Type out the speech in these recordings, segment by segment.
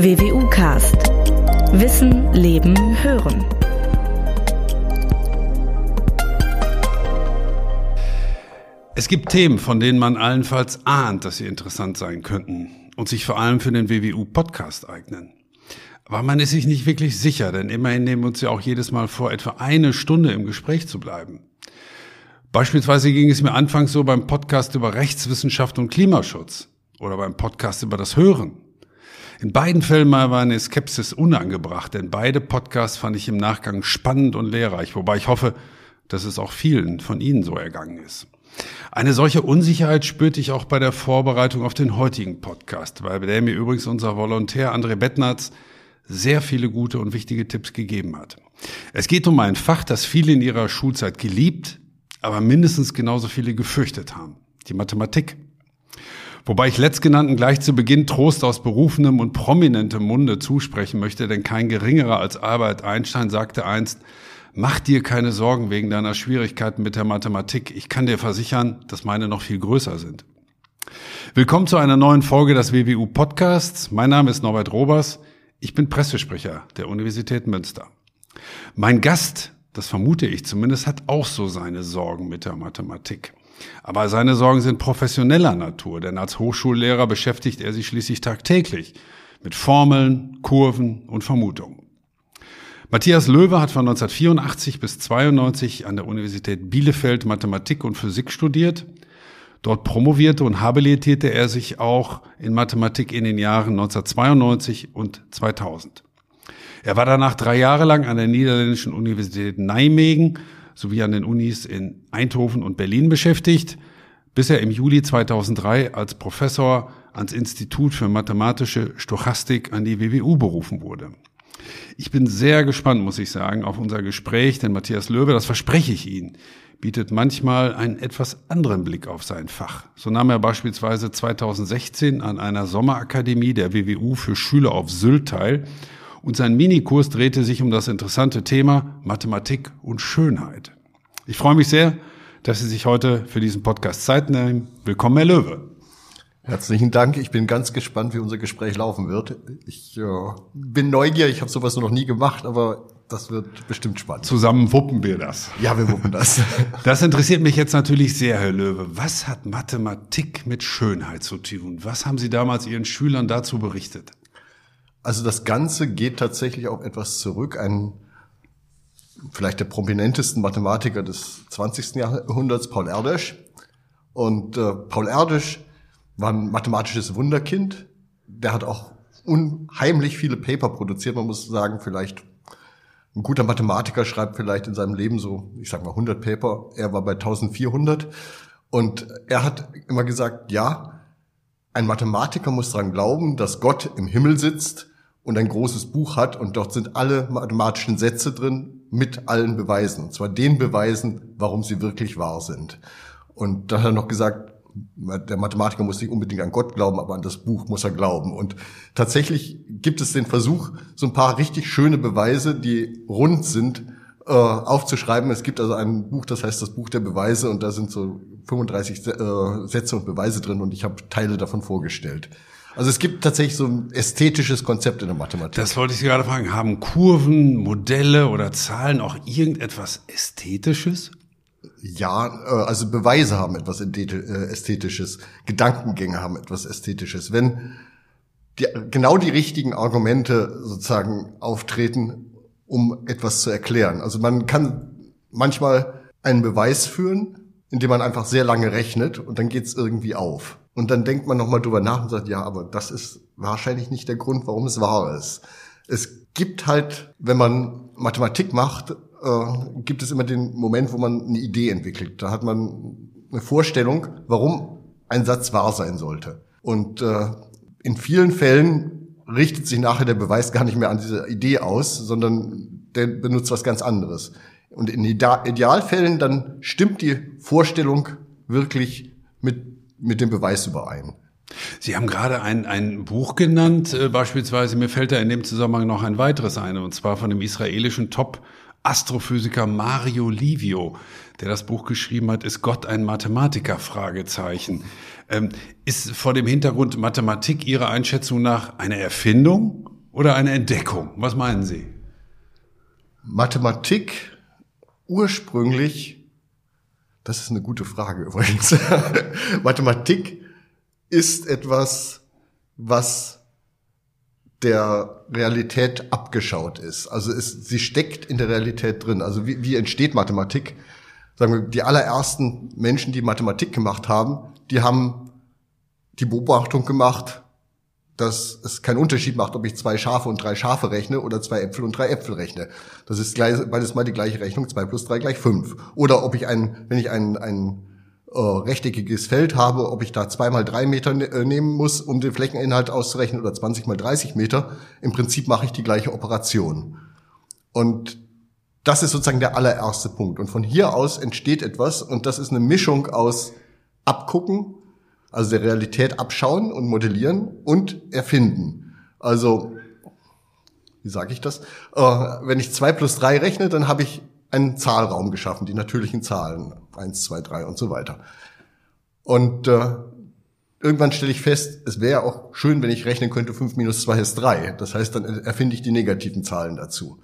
WWU Cast. Wissen, Leben, Hören. Es gibt Themen, von denen man allenfalls ahnt, dass sie interessant sein könnten und sich vor allem für den WWU Podcast eignen. Aber man ist sich nicht wirklich sicher, denn immerhin nehmen wir uns ja auch jedes Mal vor, etwa eine Stunde im Gespräch zu bleiben. Beispielsweise ging es mir anfangs so beim Podcast über Rechtswissenschaft und Klimaschutz oder beim Podcast über das Hören. In beiden Fällen mal war eine Skepsis unangebracht, denn beide Podcasts fand ich im Nachgang spannend und lehrreich, wobei ich hoffe, dass es auch vielen von Ihnen so ergangen ist. Eine solche Unsicherheit spürte ich auch bei der Vorbereitung auf den heutigen Podcast, bei der mir übrigens unser Volontär André Bettnatz sehr viele gute und wichtige Tipps gegeben hat. Es geht um ein Fach, das viele in ihrer Schulzeit geliebt, aber mindestens genauso viele gefürchtet haben. Die Mathematik. Wobei ich letztgenannten gleich zu Beginn Trost aus berufenem und prominentem Munde zusprechen möchte, denn kein geringerer als Albert Einstein sagte einst, mach dir keine Sorgen wegen deiner Schwierigkeiten mit der Mathematik. Ich kann dir versichern, dass meine noch viel größer sind. Willkommen zu einer neuen Folge des WWU Podcasts. Mein Name ist Norbert Robers. Ich bin Pressesprecher der Universität Münster. Mein Gast, das vermute ich zumindest, hat auch so seine Sorgen mit der Mathematik. Aber seine Sorgen sind professioneller Natur, denn als Hochschullehrer beschäftigt er sich schließlich tagtäglich mit Formeln, Kurven und Vermutungen. Matthias Löwe hat von 1984 bis 92 an der Universität Bielefeld Mathematik und Physik studiert Dort promovierte und habilitierte er sich auch in Mathematik in den Jahren 1992 und 2000. Er war danach drei Jahre lang an der Niederländischen Universität Nijmegen sowie an den Unis in Eindhoven und Berlin beschäftigt, bis er im Juli 2003 als Professor ans Institut für mathematische Stochastik an die WWU berufen wurde. Ich bin sehr gespannt, muss ich sagen, auf unser Gespräch, denn Matthias Löwe, das verspreche ich Ihnen, bietet manchmal einen etwas anderen Blick auf sein Fach. So nahm er beispielsweise 2016 an einer Sommerakademie der WWU für Schüler auf Sylt teil und sein Minikurs drehte sich um das interessante Thema Mathematik und Schönheit. Ich freue mich sehr, dass Sie sich heute für diesen Podcast Zeit nehmen. Willkommen, Herr Löwe. Herzlichen Dank. Ich bin ganz gespannt, wie unser Gespräch laufen wird. Ich äh, bin neugierig, ich habe sowas noch nie gemacht, aber das wird bestimmt spannend. Zusammen wuppen wir das. Ja, wir wuppen das. Das interessiert mich jetzt natürlich sehr, Herr Löwe. Was hat Mathematik mit Schönheit zu tun? Was haben Sie damals Ihren Schülern dazu berichtet? Also das Ganze geht tatsächlich auf etwas zurück. Ein vielleicht der prominentesten Mathematiker des 20. Jahrhunderts, Paul Erdős. Und äh, Paul Erdős war ein mathematisches Wunderkind. Der hat auch unheimlich viele Paper produziert. Man muss sagen, vielleicht ein guter Mathematiker schreibt vielleicht in seinem Leben so, ich sag mal 100 Paper. Er war bei 1400 und er hat immer gesagt, ja, ein Mathematiker muss daran glauben, dass Gott im Himmel sitzt und ein großes Buch hat und dort sind alle mathematischen Sätze drin mit allen Beweisen. Und zwar den Beweisen, warum sie wirklich wahr sind. Und dann hat er noch gesagt, der Mathematiker muss nicht unbedingt an Gott glauben, aber an das Buch muss er glauben. Und tatsächlich gibt es den Versuch, so ein paar richtig schöne Beweise, die rund sind, äh, aufzuschreiben. Es gibt also ein Buch, das heißt das Buch der Beweise und da sind so 35 äh, Sätze und Beweise drin und ich habe Teile davon vorgestellt. Also es gibt tatsächlich so ein ästhetisches Konzept in der Mathematik. Das wollte ich Sie gerade fragen. Haben Kurven, Modelle oder Zahlen auch irgendetwas Ästhetisches? Ja, äh, also Beweise haben etwas äh, Ästhetisches, Gedankengänge haben etwas Ästhetisches. Wenn die, genau die richtigen Argumente sozusagen auftreten, um etwas zu erklären. Also man kann manchmal einen Beweis führen, indem man einfach sehr lange rechnet und dann geht's irgendwie auf. Und dann denkt man nochmal drüber nach und sagt, ja, aber das ist wahrscheinlich nicht der Grund, warum es wahr ist. Es gibt halt, wenn man Mathematik macht, äh, gibt es immer den Moment, wo man eine Idee entwickelt. Da hat man eine Vorstellung, warum ein Satz wahr sein sollte. Und äh, in vielen Fällen richtet sich nachher der Beweis gar nicht mehr an diese Idee aus, sondern der benutzt was ganz anderes. Und in Idealfällen dann stimmt die Vorstellung wirklich mit, mit dem Beweis überein. Sie haben gerade ein, ein Buch genannt, äh, beispielsweise, mir fällt da in dem Zusammenhang noch ein weiteres ein, und zwar von dem israelischen Top Astrophysiker Mario Livio, der das Buch geschrieben hat, ist Gott ein Mathematiker? Fragezeichen. Ähm, ist vor dem Hintergrund Mathematik Ihrer Einschätzung nach eine Erfindung oder eine Entdeckung? Was meinen Sie? Mathematik ursprünglich, das ist eine gute Frage übrigens. Mathematik ist etwas, was der Realität abgeschaut ist. Also es, sie steckt in der Realität drin. Also wie, wie entsteht Mathematik? Sagen wir, die allerersten Menschen, die Mathematik gemacht haben, die haben die Beobachtung gemacht, dass es keinen Unterschied macht, ob ich zwei Schafe und drei Schafe rechne oder zwei Äpfel und drei Äpfel rechne. Das ist gleich, beides mal die gleiche Rechnung, zwei plus drei gleich fünf. Oder ob ich ein, wenn ich ein, ein äh, rechteckiges Feld habe, ob ich da zwei mal drei Meter ne äh, nehmen muss, um den Flächeninhalt auszurechnen oder 20 mal 30 Meter. Im Prinzip mache ich die gleiche Operation. Und das ist sozusagen der allererste Punkt. Und von hier aus entsteht etwas und das ist eine Mischung aus Abgucken, also der Realität abschauen und modellieren und erfinden. Also, wie sage ich das? Äh, wenn ich zwei plus drei rechne, dann habe ich einen Zahlraum geschaffen, die natürlichen Zahlen, eins, zwei, drei und so weiter. Und äh, irgendwann stelle ich fest, es wäre auch schön, wenn ich rechnen könnte, fünf minus zwei ist drei. Das heißt, dann erfinde ich die negativen Zahlen dazu.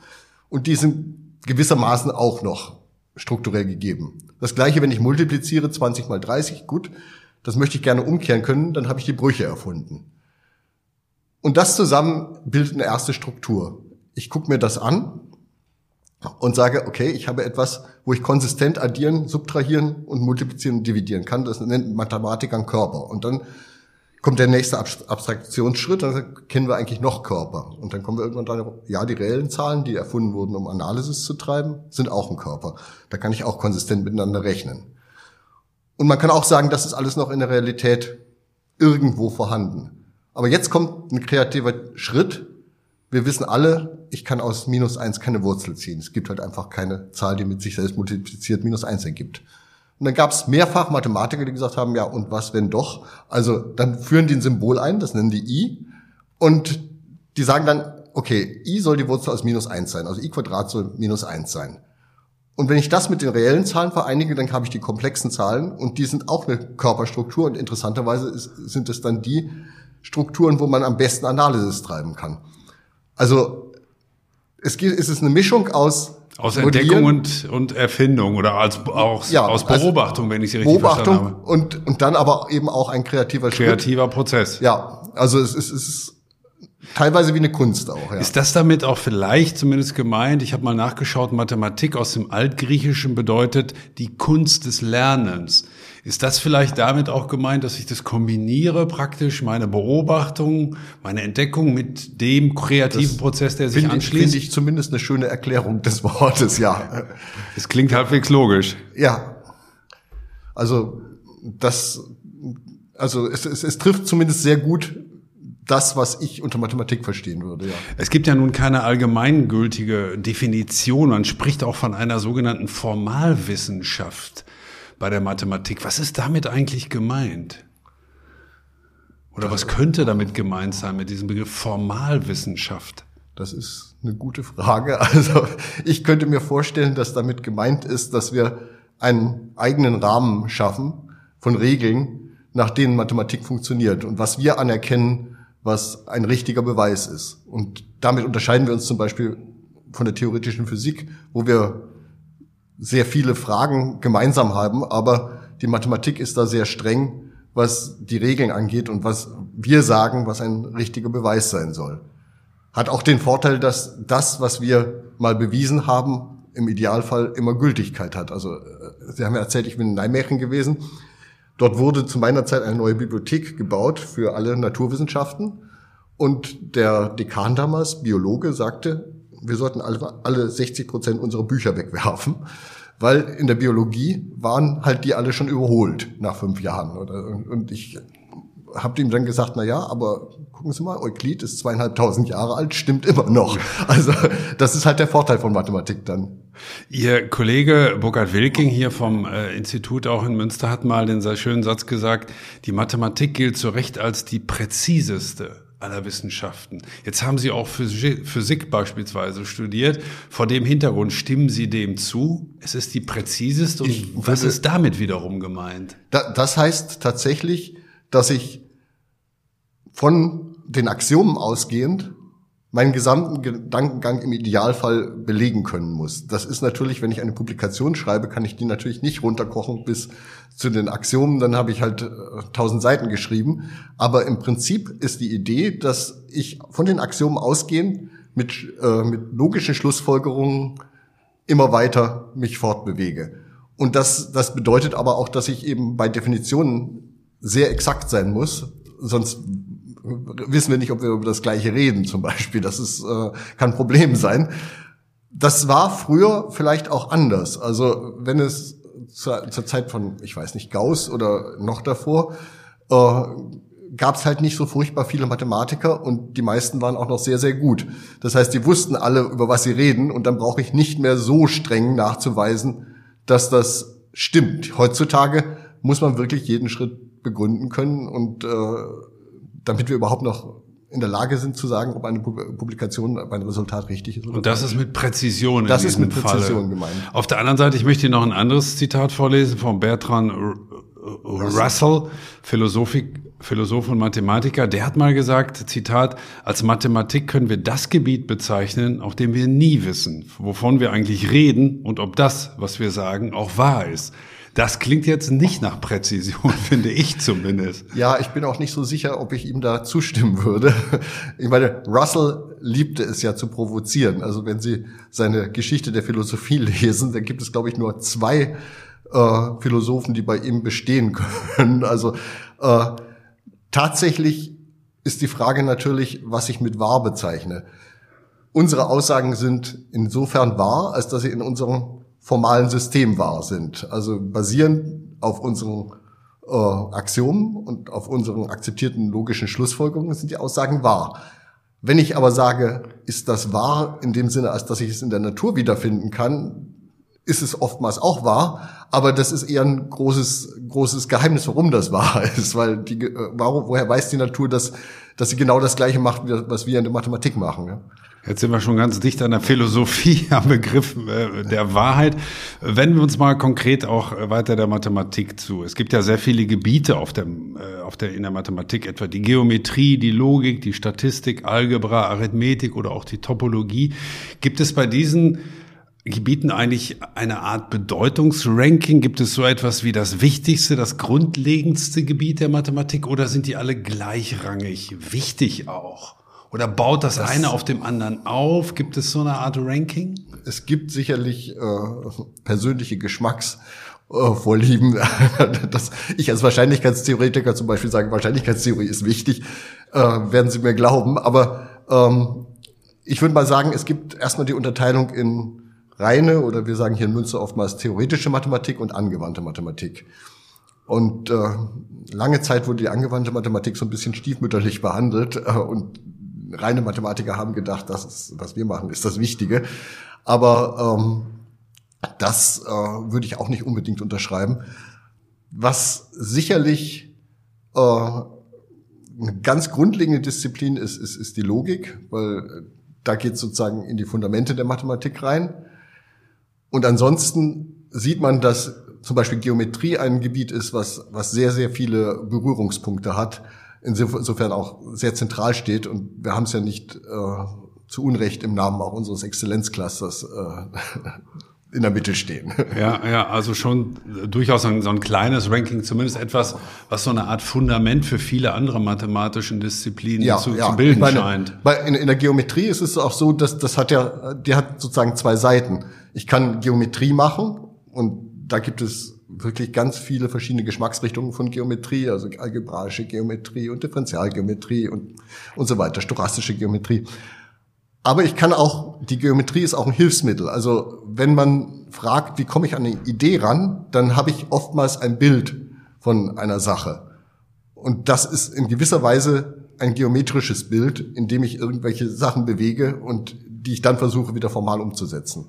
Und die sind gewissermaßen auch noch strukturell gegeben. Das gleiche, wenn ich multipliziere, 20 mal 30, gut, das möchte ich gerne umkehren können, dann habe ich die Brüche erfunden. Und das zusammen bildet eine erste Struktur. Ich gucke mir das an und sage, okay, ich habe etwas, wo ich konsistent addieren, subtrahieren und multiplizieren und dividieren kann. Das nennt Mathematik ein Körper. Und dann kommt der nächste Abstraktionsschritt, dann kennen wir eigentlich noch Körper. Und dann kommen wir irgendwann dran, ja, die reellen Zahlen, die erfunden wurden, um Analysis zu treiben, sind auch ein Körper. Da kann ich auch konsistent miteinander rechnen. Und man kann auch sagen, das ist alles noch in der Realität irgendwo vorhanden. Aber jetzt kommt ein kreativer Schritt. Wir wissen alle, ich kann aus minus eins keine Wurzel ziehen. Es gibt halt einfach keine Zahl, die mit sich selbst multipliziert minus eins ergibt. Und dann gab es mehrfach Mathematiker, die gesagt haben, ja, und was, wenn doch? Also dann führen die ein Symbol ein, das nennen die i. Und die sagen dann, okay, i soll die Wurzel aus minus eins sein. Also i Quadrat soll minus eins sein. Und wenn ich das mit den reellen Zahlen vereinige, dann habe ich die komplexen Zahlen und die sind auch eine Körperstruktur und interessanterweise ist, sind es dann die Strukturen, wo man am besten Analysis treiben kann. Also es, geht, es ist eine Mischung aus aus Entdeckung und, und Erfindung oder als, auch ja, aus also Beobachtung, wenn ich sie richtig Beobachtung verstanden habe. Und, und dann aber eben auch ein kreativer Kreativer Schritt. Prozess. Ja, also es ist, es ist Teilweise wie eine Kunst auch, ja. Ist das damit auch vielleicht zumindest gemeint? Ich habe mal nachgeschaut, Mathematik aus dem Altgriechischen bedeutet die Kunst des Lernens. Ist das vielleicht damit auch gemeint, dass ich das kombiniere, praktisch meine Beobachtung, meine Entdeckung mit dem kreativen das Prozess, der sich anschließt? Finde ich zumindest eine schöne Erklärung des Wortes, ja. Es klingt halbwegs logisch. Ja. Also das, also es, es, es trifft zumindest sehr gut das, was ich unter Mathematik verstehen würde. Ja. Es gibt ja nun keine allgemeingültige Definition. Man spricht auch von einer sogenannten Formalwissenschaft bei der Mathematik. Was ist damit eigentlich gemeint? Oder was könnte damit gemeint sein mit diesem Begriff Formalwissenschaft? Das ist eine gute Frage. Also ich könnte mir vorstellen, dass damit gemeint ist, dass wir einen eigenen Rahmen schaffen von Regeln, nach denen Mathematik funktioniert. Und was wir anerkennen was ein richtiger Beweis ist. Und damit unterscheiden wir uns zum Beispiel von der theoretischen Physik, wo wir sehr viele Fragen gemeinsam haben, aber die Mathematik ist da sehr streng, was die Regeln angeht und was wir sagen, was ein richtiger Beweis sein soll. Hat auch den Vorteil, dass das, was wir mal bewiesen haben, im Idealfall immer Gültigkeit hat. Also, äh, Sie haben ja erzählt, ich bin in Nijmegen gewesen. Dort wurde zu meiner Zeit eine neue Bibliothek gebaut für alle Naturwissenschaften. Und der Dekan damals, Biologe, sagte, wir sollten alle, alle 60 Prozent unserer Bücher wegwerfen, weil in der Biologie waren halt die alle schon überholt nach fünf Jahren. Und ich habe ihm dann gesagt, na ja, aber gucken Sie mal, Euklid ist zweieinhalbtausend Jahre alt, stimmt immer noch. Also das ist halt der Vorteil von Mathematik dann. Ihr Kollege Burkhard Wilking hier vom äh, Institut auch in Münster hat mal den sehr schönen Satz gesagt, die Mathematik gilt zu Recht als die präziseste aller Wissenschaften. Jetzt haben Sie auch Physik beispielsweise studiert. Vor dem Hintergrund stimmen Sie dem zu? Es ist die präziseste. Und ich was ist damit wiederum gemeint? das heißt tatsächlich, dass ich von den Axiomen ausgehend meinen gesamten Gedankengang im Idealfall belegen können muss. Das ist natürlich, wenn ich eine Publikation schreibe, kann ich die natürlich nicht runterkochen bis zu den Axiomen, dann habe ich halt äh, tausend Seiten geschrieben. Aber im Prinzip ist die Idee, dass ich von den Axiomen ausgehend mit, äh, mit logischen Schlussfolgerungen immer weiter mich fortbewege. Und das, das bedeutet aber auch, dass ich eben bei Definitionen sehr exakt sein muss, sonst wissen wir nicht, ob wir über das Gleiche reden zum Beispiel. Das ist, äh, kann ein Problem sein. Das war früher vielleicht auch anders. Also wenn es zur, zur Zeit von, ich weiß nicht, Gauss oder noch davor, äh, gab es halt nicht so furchtbar viele Mathematiker und die meisten waren auch noch sehr, sehr gut. Das heißt, die wussten alle, über was sie reden und dann brauche ich nicht mehr so streng nachzuweisen, dass das stimmt. Heutzutage muss man wirklich jeden Schritt begründen können und äh, damit wir überhaupt noch in der Lage sind zu sagen, ob eine Publikation, ob ein Resultat richtig ist. Oder Und das ist mit Präzision. Das ist mit Präzision Falle. gemeint. Auf der anderen Seite, ich möchte noch ein anderes Zitat vorlesen von Bertrand Russell, Philosophik, Philosoph und Mathematiker. Der hat mal gesagt, Zitat, als Mathematik können wir das Gebiet bezeichnen, auf dem wir nie wissen, wovon wir eigentlich reden und ob das, was wir sagen, auch wahr ist. Das klingt jetzt nicht nach Präzision, finde ich zumindest. Ja, ich bin auch nicht so sicher, ob ich ihm da zustimmen würde. Ich meine, Russell liebte es ja zu provozieren. Also wenn Sie seine Geschichte der Philosophie lesen, dann gibt es, glaube ich, nur zwei äh, Philosophen, die bei ihm bestehen können. Also äh, tatsächlich ist die Frage natürlich, was ich mit wahr bezeichne. Unsere Aussagen sind insofern wahr, als dass sie in unserem formalen System wahr sind. Also basierend auf unseren äh, Axiomen und auf unseren akzeptierten logischen Schlussfolgerungen sind die Aussagen wahr. Wenn ich aber sage, ist das wahr in dem Sinne, als dass ich es in der Natur wiederfinden kann, ist es oftmals auch wahr, aber das ist eher ein großes, großes Geheimnis, warum das wahr ist, weil die, äh, warum, woher weiß die Natur, dass, dass sie genau das Gleiche macht, was wir in der Mathematik machen? Ja? Jetzt sind wir schon ganz dicht an der Philosophie, am Begriff äh, der Wahrheit. Wenden wir uns mal konkret auch weiter der Mathematik zu. Es gibt ja sehr viele Gebiete auf dem, äh, auf der, in der Mathematik, etwa die Geometrie, die Logik, die Statistik, Algebra, Arithmetik oder auch die Topologie. Gibt es bei diesen Gebieten eigentlich eine Art Bedeutungsranking? Gibt es so etwas wie das wichtigste, das grundlegendste Gebiet der Mathematik oder sind die alle gleichrangig wichtig auch? Oder baut das, das, eine auf dem anderen auf? Gibt es so eine Art Ranking? Es gibt sicherlich äh, persönliche Geschmacksvorlieben. dass ich als Wahrscheinlichkeitstheoretiker zum Beispiel sage, Wahrscheinlichkeitstheorie ist wichtig, äh, werden Sie mir glauben. Aber ähm, ich würde mal sagen, es gibt erstmal die Unterteilung in reine oder wir sagen hier in Münster oftmals theoretische Mathematik und angewandte Mathematik. Und äh, lange Zeit wurde die angewandte Mathematik so ein bisschen stiefmütterlich behandelt äh, und reine Mathematiker haben gedacht, das ist, was wir machen, ist das Wichtige. Aber ähm, das äh, würde ich auch nicht unbedingt unterschreiben. Was sicherlich äh, eine ganz grundlegende Disziplin ist, ist, ist die Logik, weil da geht sozusagen in die Fundamente der Mathematik rein. Und ansonsten sieht man, dass zum Beispiel Geometrie ein Gebiet ist, was, was sehr, sehr viele Berührungspunkte hat insofern auch sehr zentral steht. Und wir haben es ja nicht äh, zu Unrecht im Namen auch unseres Exzellenzclusters äh, in der Mitte stehen. Ja, ja, also schon durchaus ein, so ein kleines Ranking, zumindest etwas, was so eine Art Fundament für viele andere mathematischen Disziplinen ja, zu, ja. zu bilden meine, scheint. Bei, in, in der Geometrie ist es auch so, dass das hat ja, die hat sozusagen zwei Seiten. Ich kann Geometrie machen und da gibt es wirklich ganz viele verschiedene Geschmacksrichtungen von Geometrie, also algebraische Geometrie und Differentialgeometrie und, und so weiter, stochastische Geometrie. Aber ich kann auch, die Geometrie ist auch ein Hilfsmittel. Also wenn man fragt, wie komme ich an eine Idee ran, dann habe ich oftmals ein Bild von einer Sache. Und das ist in gewisser Weise ein geometrisches Bild, in dem ich irgendwelche Sachen bewege und die ich dann versuche wieder formal umzusetzen.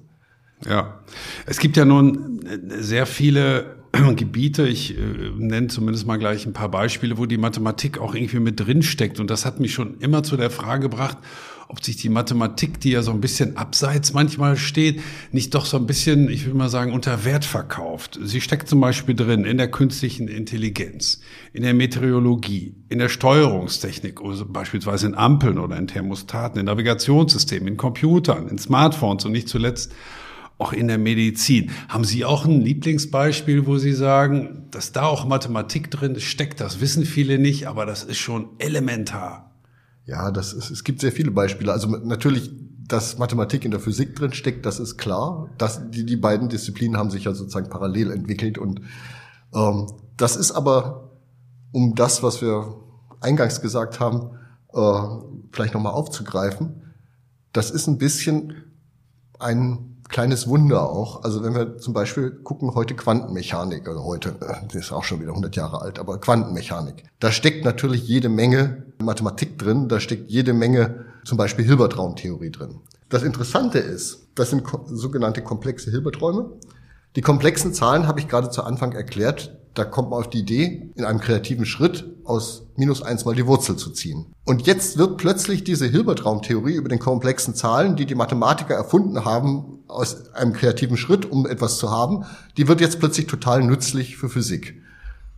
Ja, es gibt ja nun sehr viele Gebiete, ich äh, nenne zumindest mal gleich ein paar Beispiele, wo die Mathematik auch irgendwie mit drin steckt. Und das hat mich schon immer zu der Frage gebracht, ob sich die Mathematik, die ja so ein bisschen abseits manchmal steht, nicht doch so ein bisschen, ich will mal sagen, unter Wert verkauft. Sie steckt zum Beispiel drin in der künstlichen Intelligenz, in der Meteorologie, in der Steuerungstechnik, also beispielsweise in Ampeln oder in Thermostaten, in Navigationssystemen, in Computern, in Smartphones und nicht zuletzt auch in der Medizin. Haben Sie auch ein Lieblingsbeispiel, wo Sie sagen, dass da auch Mathematik drin steckt? Das wissen viele nicht, aber das ist schon elementar. Ja, das ist, es gibt sehr viele Beispiele. Also natürlich, dass Mathematik in der Physik drin steckt, das ist klar. Das, die, die beiden Disziplinen haben sich ja sozusagen parallel entwickelt. Und ähm, das ist aber, um das, was wir eingangs gesagt haben, äh, vielleicht nochmal aufzugreifen, das ist ein bisschen ein kleines Wunder auch. Also wenn wir zum Beispiel gucken, heute Quantenmechanik, also heute, äh, das ist auch schon wieder 100 Jahre alt, aber Quantenmechanik. Da steckt natürlich jede Menge Mathematik drin, da steckt jede Menge zum Beispiel Hilbertraumtheorie drin. Das Interessante ist, das sind sogenannte komplexe Hilberträume. Die komplexen Zahlen habe ich gerade zu Anfang erklärt. Da kommt man auf die Idee, in einem kreativen Schritt aus minus eins mal die Wurzel zu ziehen. Und jetzt wird plötzlich diese Hilbertraumtheorie über den komplexen Zahlen, die die Mathematiker erfunden haben, aus einem kreativen Schritt, um etwas zu haben, die wird jetzt plötzlich total nützlich für Physik.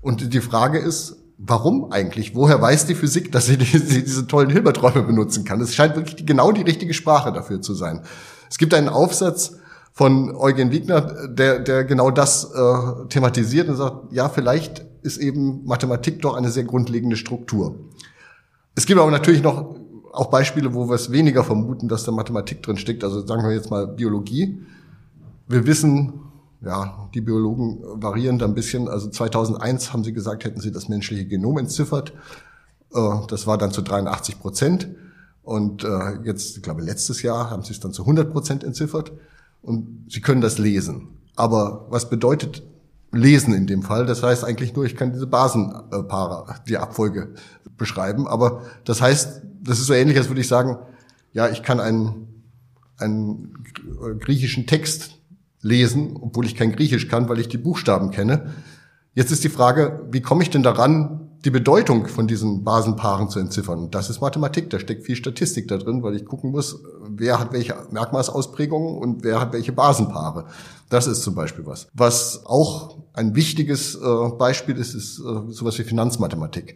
Und die Frage ist, warum eigentlich? Woher weiß die Physik, dass sie diese, diese tollen Hilberträume benutzen kann? Es scheint wirklich genau die richtige Sprache dafür zu sein. Es gibt einen Aufsatz von Eugen Wigner, der, der genau das äh, thematisiert und sagt, ja, vielleicht ist eben Mathematik doch eine sehr grundlegende Struktur. Es gibt aber natürlich noch auch Beispiele, wo wir es weniger vermuten, dass da Mathematik drin steckt. Also sagen wir jetzt mal Biologie. Wir wissen, ja, die Biologen variieren da ein bisschen. Also 2001 haben sie gesagt, hätten sie das menschliche Genom entziffert. Äh, das war dann zu 83 Prozent. Und äh, jetzt, ich glaube, letztes Jahr haben sie es dann zu 100 Prozent entziffert und Sie können das lesen. Aber was bedeutet lesen in dem Fall? Das heißt eigentlich nur, ich kann diese Basenpaare, die Abfolge beschreiben. Aber das heißt, das ist so ähnlich, als würde ich sagen, ja, ich kann einen, einen griechischen Text lesen, obwohl ich kein Griechisch kann, weil ich die Buchstaben kenne. Jetzt ist die Frage, wie komme ich denn daran, die Bedeutung von diesen Basenpaaren zu entziffern. Das ist Mathematik, da steckt viel Statistik da drin, weil ich gucken muss, wer hat welche Merkmalsausprägungen und wer hat welche Basenpaare. Das ist zum Beispiel was. Was auch ein wichtiges äh, Beispiel ist, ist äh, sowas wie Finanzmathematik.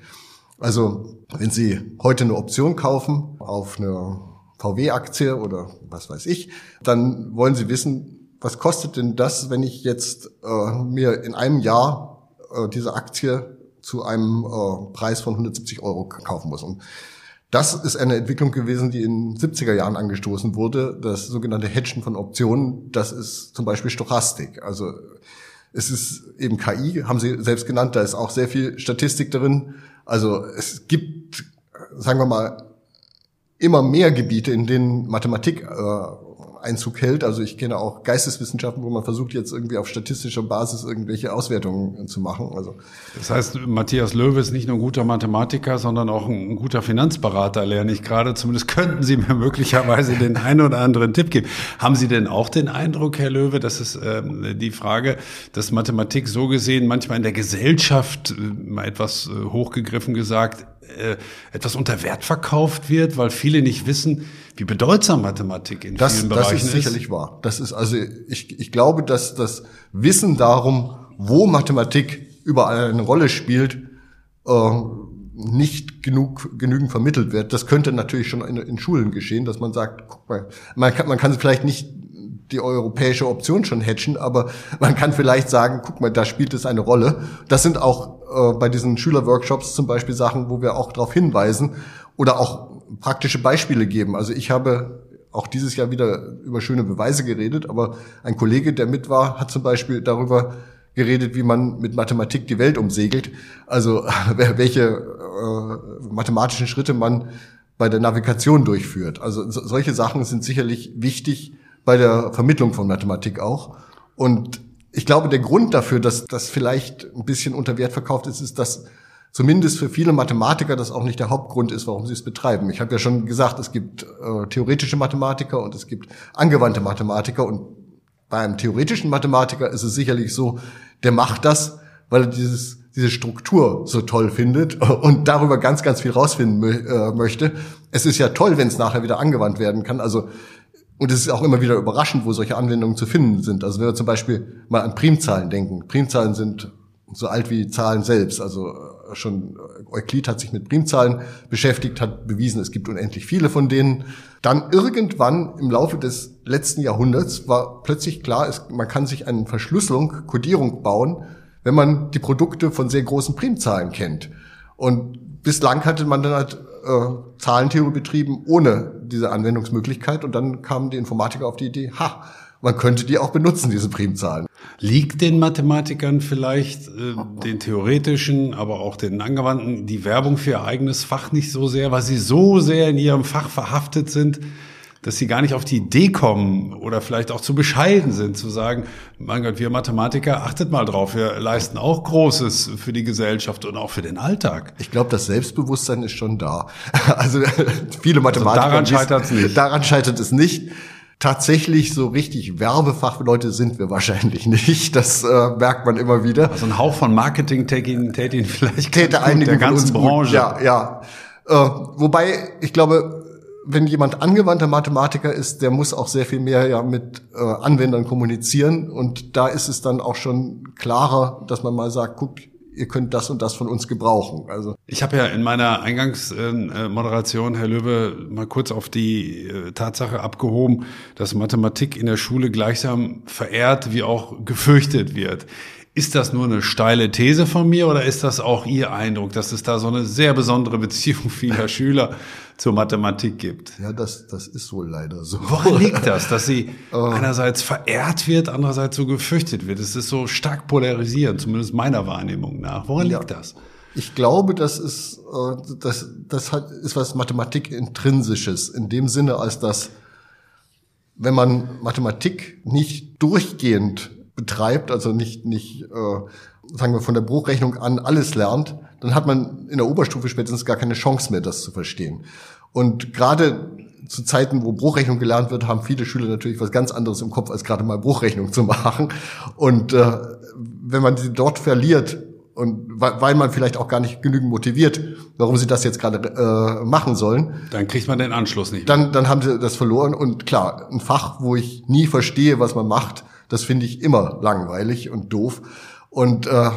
Also wenn Sie heute eine Option kaufen auf eine VW-Aktie oder was weiß ich, dann wollen Sie wissen, was kostet denn das, wenn ich jetzt äh, mir in einem Jahr äh, diese Aktie zu einem äh, Preis von 170 Euro kaufen muss. Und das ist eine Entwicklung gewesen, die in 70er Jahren angestoßen wurde. Das sogenannte Hedgen von Optionen, das ist zum Beispiel Stochastik. Also es ist eben KI, haben Sie selbst genannt, da ist auch sehr viel Statistik drin. Also es gibt, sagen wir mal, immer mehr Gebiete, in denen Mathematik äh, Einzug hält. Also ich kenne auch Geisteswissenschaften, wo man versucht jetzt irgendwie auf statistischer Basis irgendwelche Auswertungen zu machen. Also das heißt, Matthias Löwe ist nicht nur ein guter Mathematiker, sondern auch ein, guter Finanzberater, lerne ich gerade. Zumindest könnten Sie mir möglicherweise den einen oder anderen Tipp geben. Haben Sie denn auch den Eindruck, Herr Löwe, das ist äh, die Frage, dass Mathematik so gesehen manchmal in der Gesellschaft, äh, mal etwas äh, hochgegriffen gesagt, äh, etwas unter Wert verkauft wird, weil viele nicht wissen, wie bedeutsam Mathematik in das, vielen Bereichen ist. Das ist sicherlich wahr. Das ist also ich, ich glaube, dass das Wissen darum, wo Mathematik überall eine Rolle spielt, äh, nicht genug genügend vermittelt wird. Das könnte natürlich schon in, in Schulen geschehen, dass man sagt, guck mal, man kann, man kann vielleicht nicht die europäische Option schon hatchen, aber man kann vielleicht sagen, guck mal, da spielt es eine Rolle. Das sind auch äh, bei diesen Schülerworkshops zum Beispiel Sachen, wo wir auch darauf hinweisen oder auch praktische Beispiele geben. Also ich habe auch dieses Jahr wieder über schöne Beweise geredet, aber ein Kollege, der mit war, hat zum Beispiel darüber geredet, wie man mit Mathematik die Welt umsegelt. Also welche äh, mathematischen Schritte man bei der Navigation durchführt. Also so, solche Sachen sind sicherlich wichtig bei der Vermittlung von Mathematik auch. Und ich glaube, der Grund dafür, dass das vielleicht ein bisschen unter Wert verkauft ist, ist, dass zumindest für viele Mathematiker das auch nicht der Hauptgrund ist, warum sie es betreiben. Ich habe ja schon gesagt, es gibt äh, theoretische Mathematiker und es gibt angewandte Mathematiker und bei einem theoretischen Mathematiker ist es sicherlich so, der macht das, weil er dieses, diese Struktur so toll findet und darüber ganz, ganz viel rausfinden äh, möchte. Es ist ja toll, wenn es nachher wieder angewandt werden kann. Also und es ist auch immer wieder überraschend, wo solche Anwendungen zu finden sind. Also wenn wir zum Beispiel mal an Primzahlen denken. Primzahlen sind so alt wie Zahlen selbst. Also äh, schon Euklid hat sich mit Primzahlen beschäftigt, hat bewiesen, es gibt unendlich viele von denen. Dann irgendwann im Laufe des letzten Jahrhunderts war plötzlich klar, es, man kann sich eine Verschlüsselung, Codierung bauen, wenn man die Produkte von sehr großen Primzahlen kennt. Und bislang hatte man dann halt äh, Zahlentheorie betrieben ohne diese Anwendungsmöglichkeit und dann kamen die Informatiker auf die Idee, ha, man könnte die auch benutzen, diese Primzahlen. Liegt den Mathematikern vielleicht, äh, den theoretischen, aber auch den angewandten, die Werbung für ihr eigenes Fach nicht so sehr, weil sie so sehr in ihrem Fach verhaftet sind, dass sie gar nicht auf die Idee kommen oder vielleicht auch zu bescheiden sind, zu sagen, mein Gott, wir Mathematiker, achtet mal drauf, wir leisten auch Großes für die Gesellschaft und auch für den Alltag. Ich glaube, das Selbstbewusstsein ist schon da. Also viele Mathematiker. Also daran scheitert es nicht. Daran scheitert es nicht. Tatsächlich so richtig Werbefachleute sind wir wahrscheinlich nicht. Das äh, merkt man immer wieder. Also ein Hauch von Marketing täte ihn, vielleicht täte einige der ganzen Branche. Ja, ja. Äh, wobei, ich glaube, wenn jemand angewandter Mathematiker ist, der muss auch sehr viel mehr ja mit äh, Anwendern kommunizieren und da ist es dann auch schon klarer, dass man mal sagt, guck, ihr könnt das und das von uns gebrauchen. Also ich habe ja in meiner Eingangsmoderation, Herr Löwe, mal kurz auf die äh, Tatsache abgehoben, dass Mathematik in der Schule gleichsam verehrt wie auch gefürchtet wird. Ist das nur eine steile These von mir oder ist das auch Ihr Eindruck, dass es da so eine sehr besondere Beziehung vieler Schüler zur Mathematik gibt? Ja, das, das ist wohl leider so. Woran liegt das, dass sie oh. einerseits verehrt wird, andererseits so gefürchtet wird? Es ist so stark polarisierend, zumindest meiner Wahrnehmung nach. Woran ja. liegt das? Ich glaube, das ist, äh, das, das hat, ist was Mathematik intrinsisches, in dem Sinne, als dass, wenn man Mathematik nicht durchgehend betreibt, also nicht, nicht äh, sagen wir von der Bruchrechnung an alles lernt, dann hat man in der Oberstufe spätestens gar keine Chance mehr, das zu verstehen. Und gerade zu Zeiten, wo Bruchrechnung gelernt wird, haben viele Schüler natürlich was ganz anderes im Kopf, als gerade mal Bruchrechnung zu machen. Und äh, wenn man sie dort verliert, und weil man vielleicht auch gar nicht genügend motiviert, warum sie das jetzt gerade äh, machen sollen. Dann kriegt man den Anschluss nicht. Dann, dann haben sie das verloren. Und klar, ein Fach, wo ich nie verstehe, was man macht, das finde ich immer langweilig und doof. Und äh,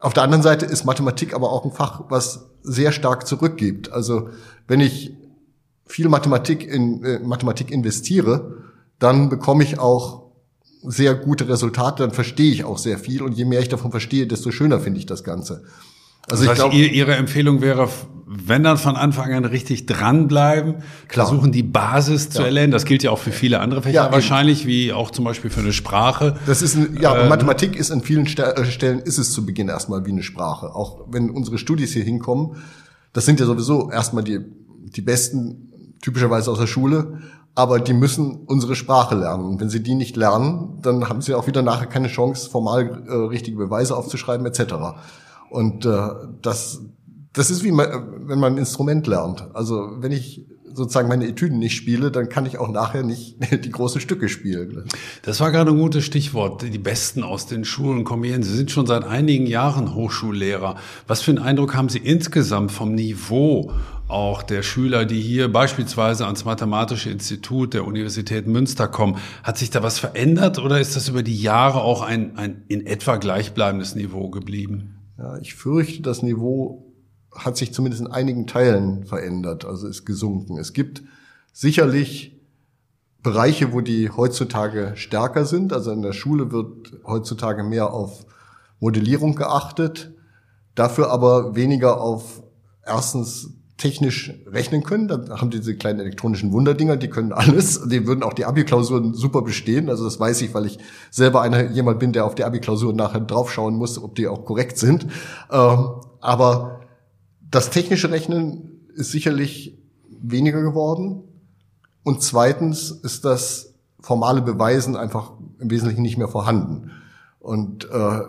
auf der anderen Seite ist Mathematik aber auch ein Fach, was sehr stark zurückgibt. Also wenn ich viel Mathematik in äh, Mathematik investiere, dann bekomme ich auch sehr gute Resultate, dann verstehe ich auch sehr viel und je mehr ich davon verstehe, desto schöner finde ich das Ganze. Also das heißt, ich glaub, Ihre Empfehlung wäre, wenn dann von Anfang an richtig dranbleiben, klar. versuchen die Basis zu erlernen. Das gilt ja auch für viele andere Fächer ja, wahrscheinlich, wie auch zum Beispiel für eine Sprache. Das ist ein, ja, ähm, Mathematik ist an vielen äh, Stellen ist es zu Beginn erstmal wie eine Sprache. Auch wenn unsere Studis hier hinkommen, das sind ja sowieso erstmal die die besten typischerweise aus der Schule, aber die müssen unsere Sprache lernen. Und wenn sie die nicht lernen, dann haben sie auch wieder nachher keine Chance, formal äh, richtige Beweise aufzuschreiben etc. Und äh, das, das ist wie man, wenn man ein Instrument lernt. Also wenn ich sozusagen meine Etüden nicht spiele, dann kann ich auch nachher nicht die großen Stücke spielen. Das war gerade ein gutes Stichwort. Die Besten aus den Schulen kommen hierhin. Sie sind schon seit einigen Jahren Hochschullehrer. Was für einen Eindruck haben Sie insgesamt vom Niveau auch der Schüler, die hier beispielsweise ans Mathematische Institut der Universität Münster kommen? Hat sich da was verändert oder ist das über die Jahre auch ein, ein in etwa gleichbleibendes Niveau geblieben? Ja, ich fürchte, das Niveau hat sich zumindest in einigen Teilen verändert, also ist gesunken. Es gibt sicherlich Bereiche, wo die heutzutage stärker sind. Also in der Schule wird heutzutage mehr auf Modellierung geachtet, dafür aber weniger auf erstens technisch rechnen können. Dann haben diese kleinen elektronischen Wunderdinger, die können alles. Die würden auch die Abi-Klausuren super bestehen. Also das weiß ich, weil ich selber einer, jemand bin, der auf die Abi-Klausuren nachher draufschauen muss, ob die auch korrekt sind. Ähm, aber das technische Rechnen ist sicherlich weniger geworden. Und zweitens ist das formale Beweisen einfach im Wesentlichen nicht mehr vorhanden. Und äh,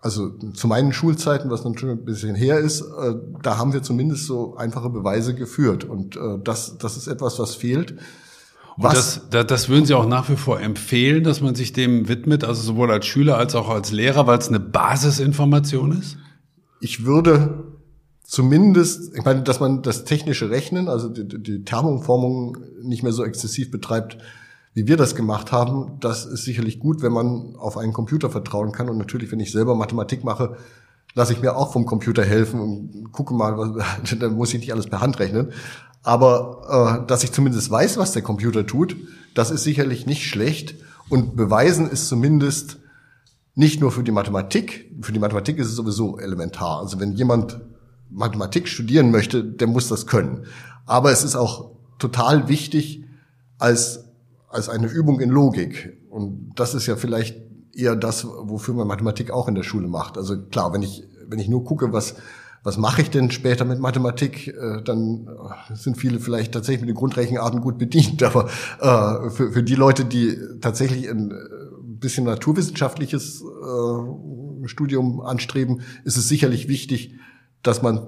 also zu meinen Schulzeiten, was natürlich ein bisschen her ist, äh, da haben wir zumindest so einfache Beweise geführt. Und äh, das, das ist etwas, was fehlt. Was? Das, das, das würden Sie auch nach wie vor empfehlen, dass man sich dem widmet, also sowohl als Schüler als auch als Lehrer, weil es eine Basisinformation ist? Ich würde zumindest, ich meine, dass man das technische Rechnen, also die, die Thermoformung nicht mehr so exzessiv betreibt, wie wir das gemacht haben, das ist sicherlich gut, wenn man auf einen Computer vertrauen kann. Und natürlich, wenn ich selber Mathematik mache, lasse ich mir auch vom Computer helfen und gucke mal, was, dann muss ich nicht alles per Hand rechnen. Aber äh, dass ich zumindest weiß, was der Computer tut, das ist sicherlich nicht schlecht. Und beweisen ist zumindest nicht nur für die Mathematik. Für die Mathematik ist es sowieso elementar. Also wenn jemand Mathematik studieren möchte, der muss das können. Aber es ist auch total wichtig als, als eine Übung in Logik. Und das ist ja vielleicht eher das, wofür man Mathematik auch in der Schule macht. Also klar, wenn ich, wenn ich nur gucke, was, was mache ich denn später mit Mathematik, äh, dann äh, sind viele vielleicht tatsächlich mit den Grundrechenarten gut bedient. Aber äh, für, für die Leute, die tatsächlich ein bisschen naturwissenschaftliches Studium anstreben, ist es sicherlich wichtig, dass man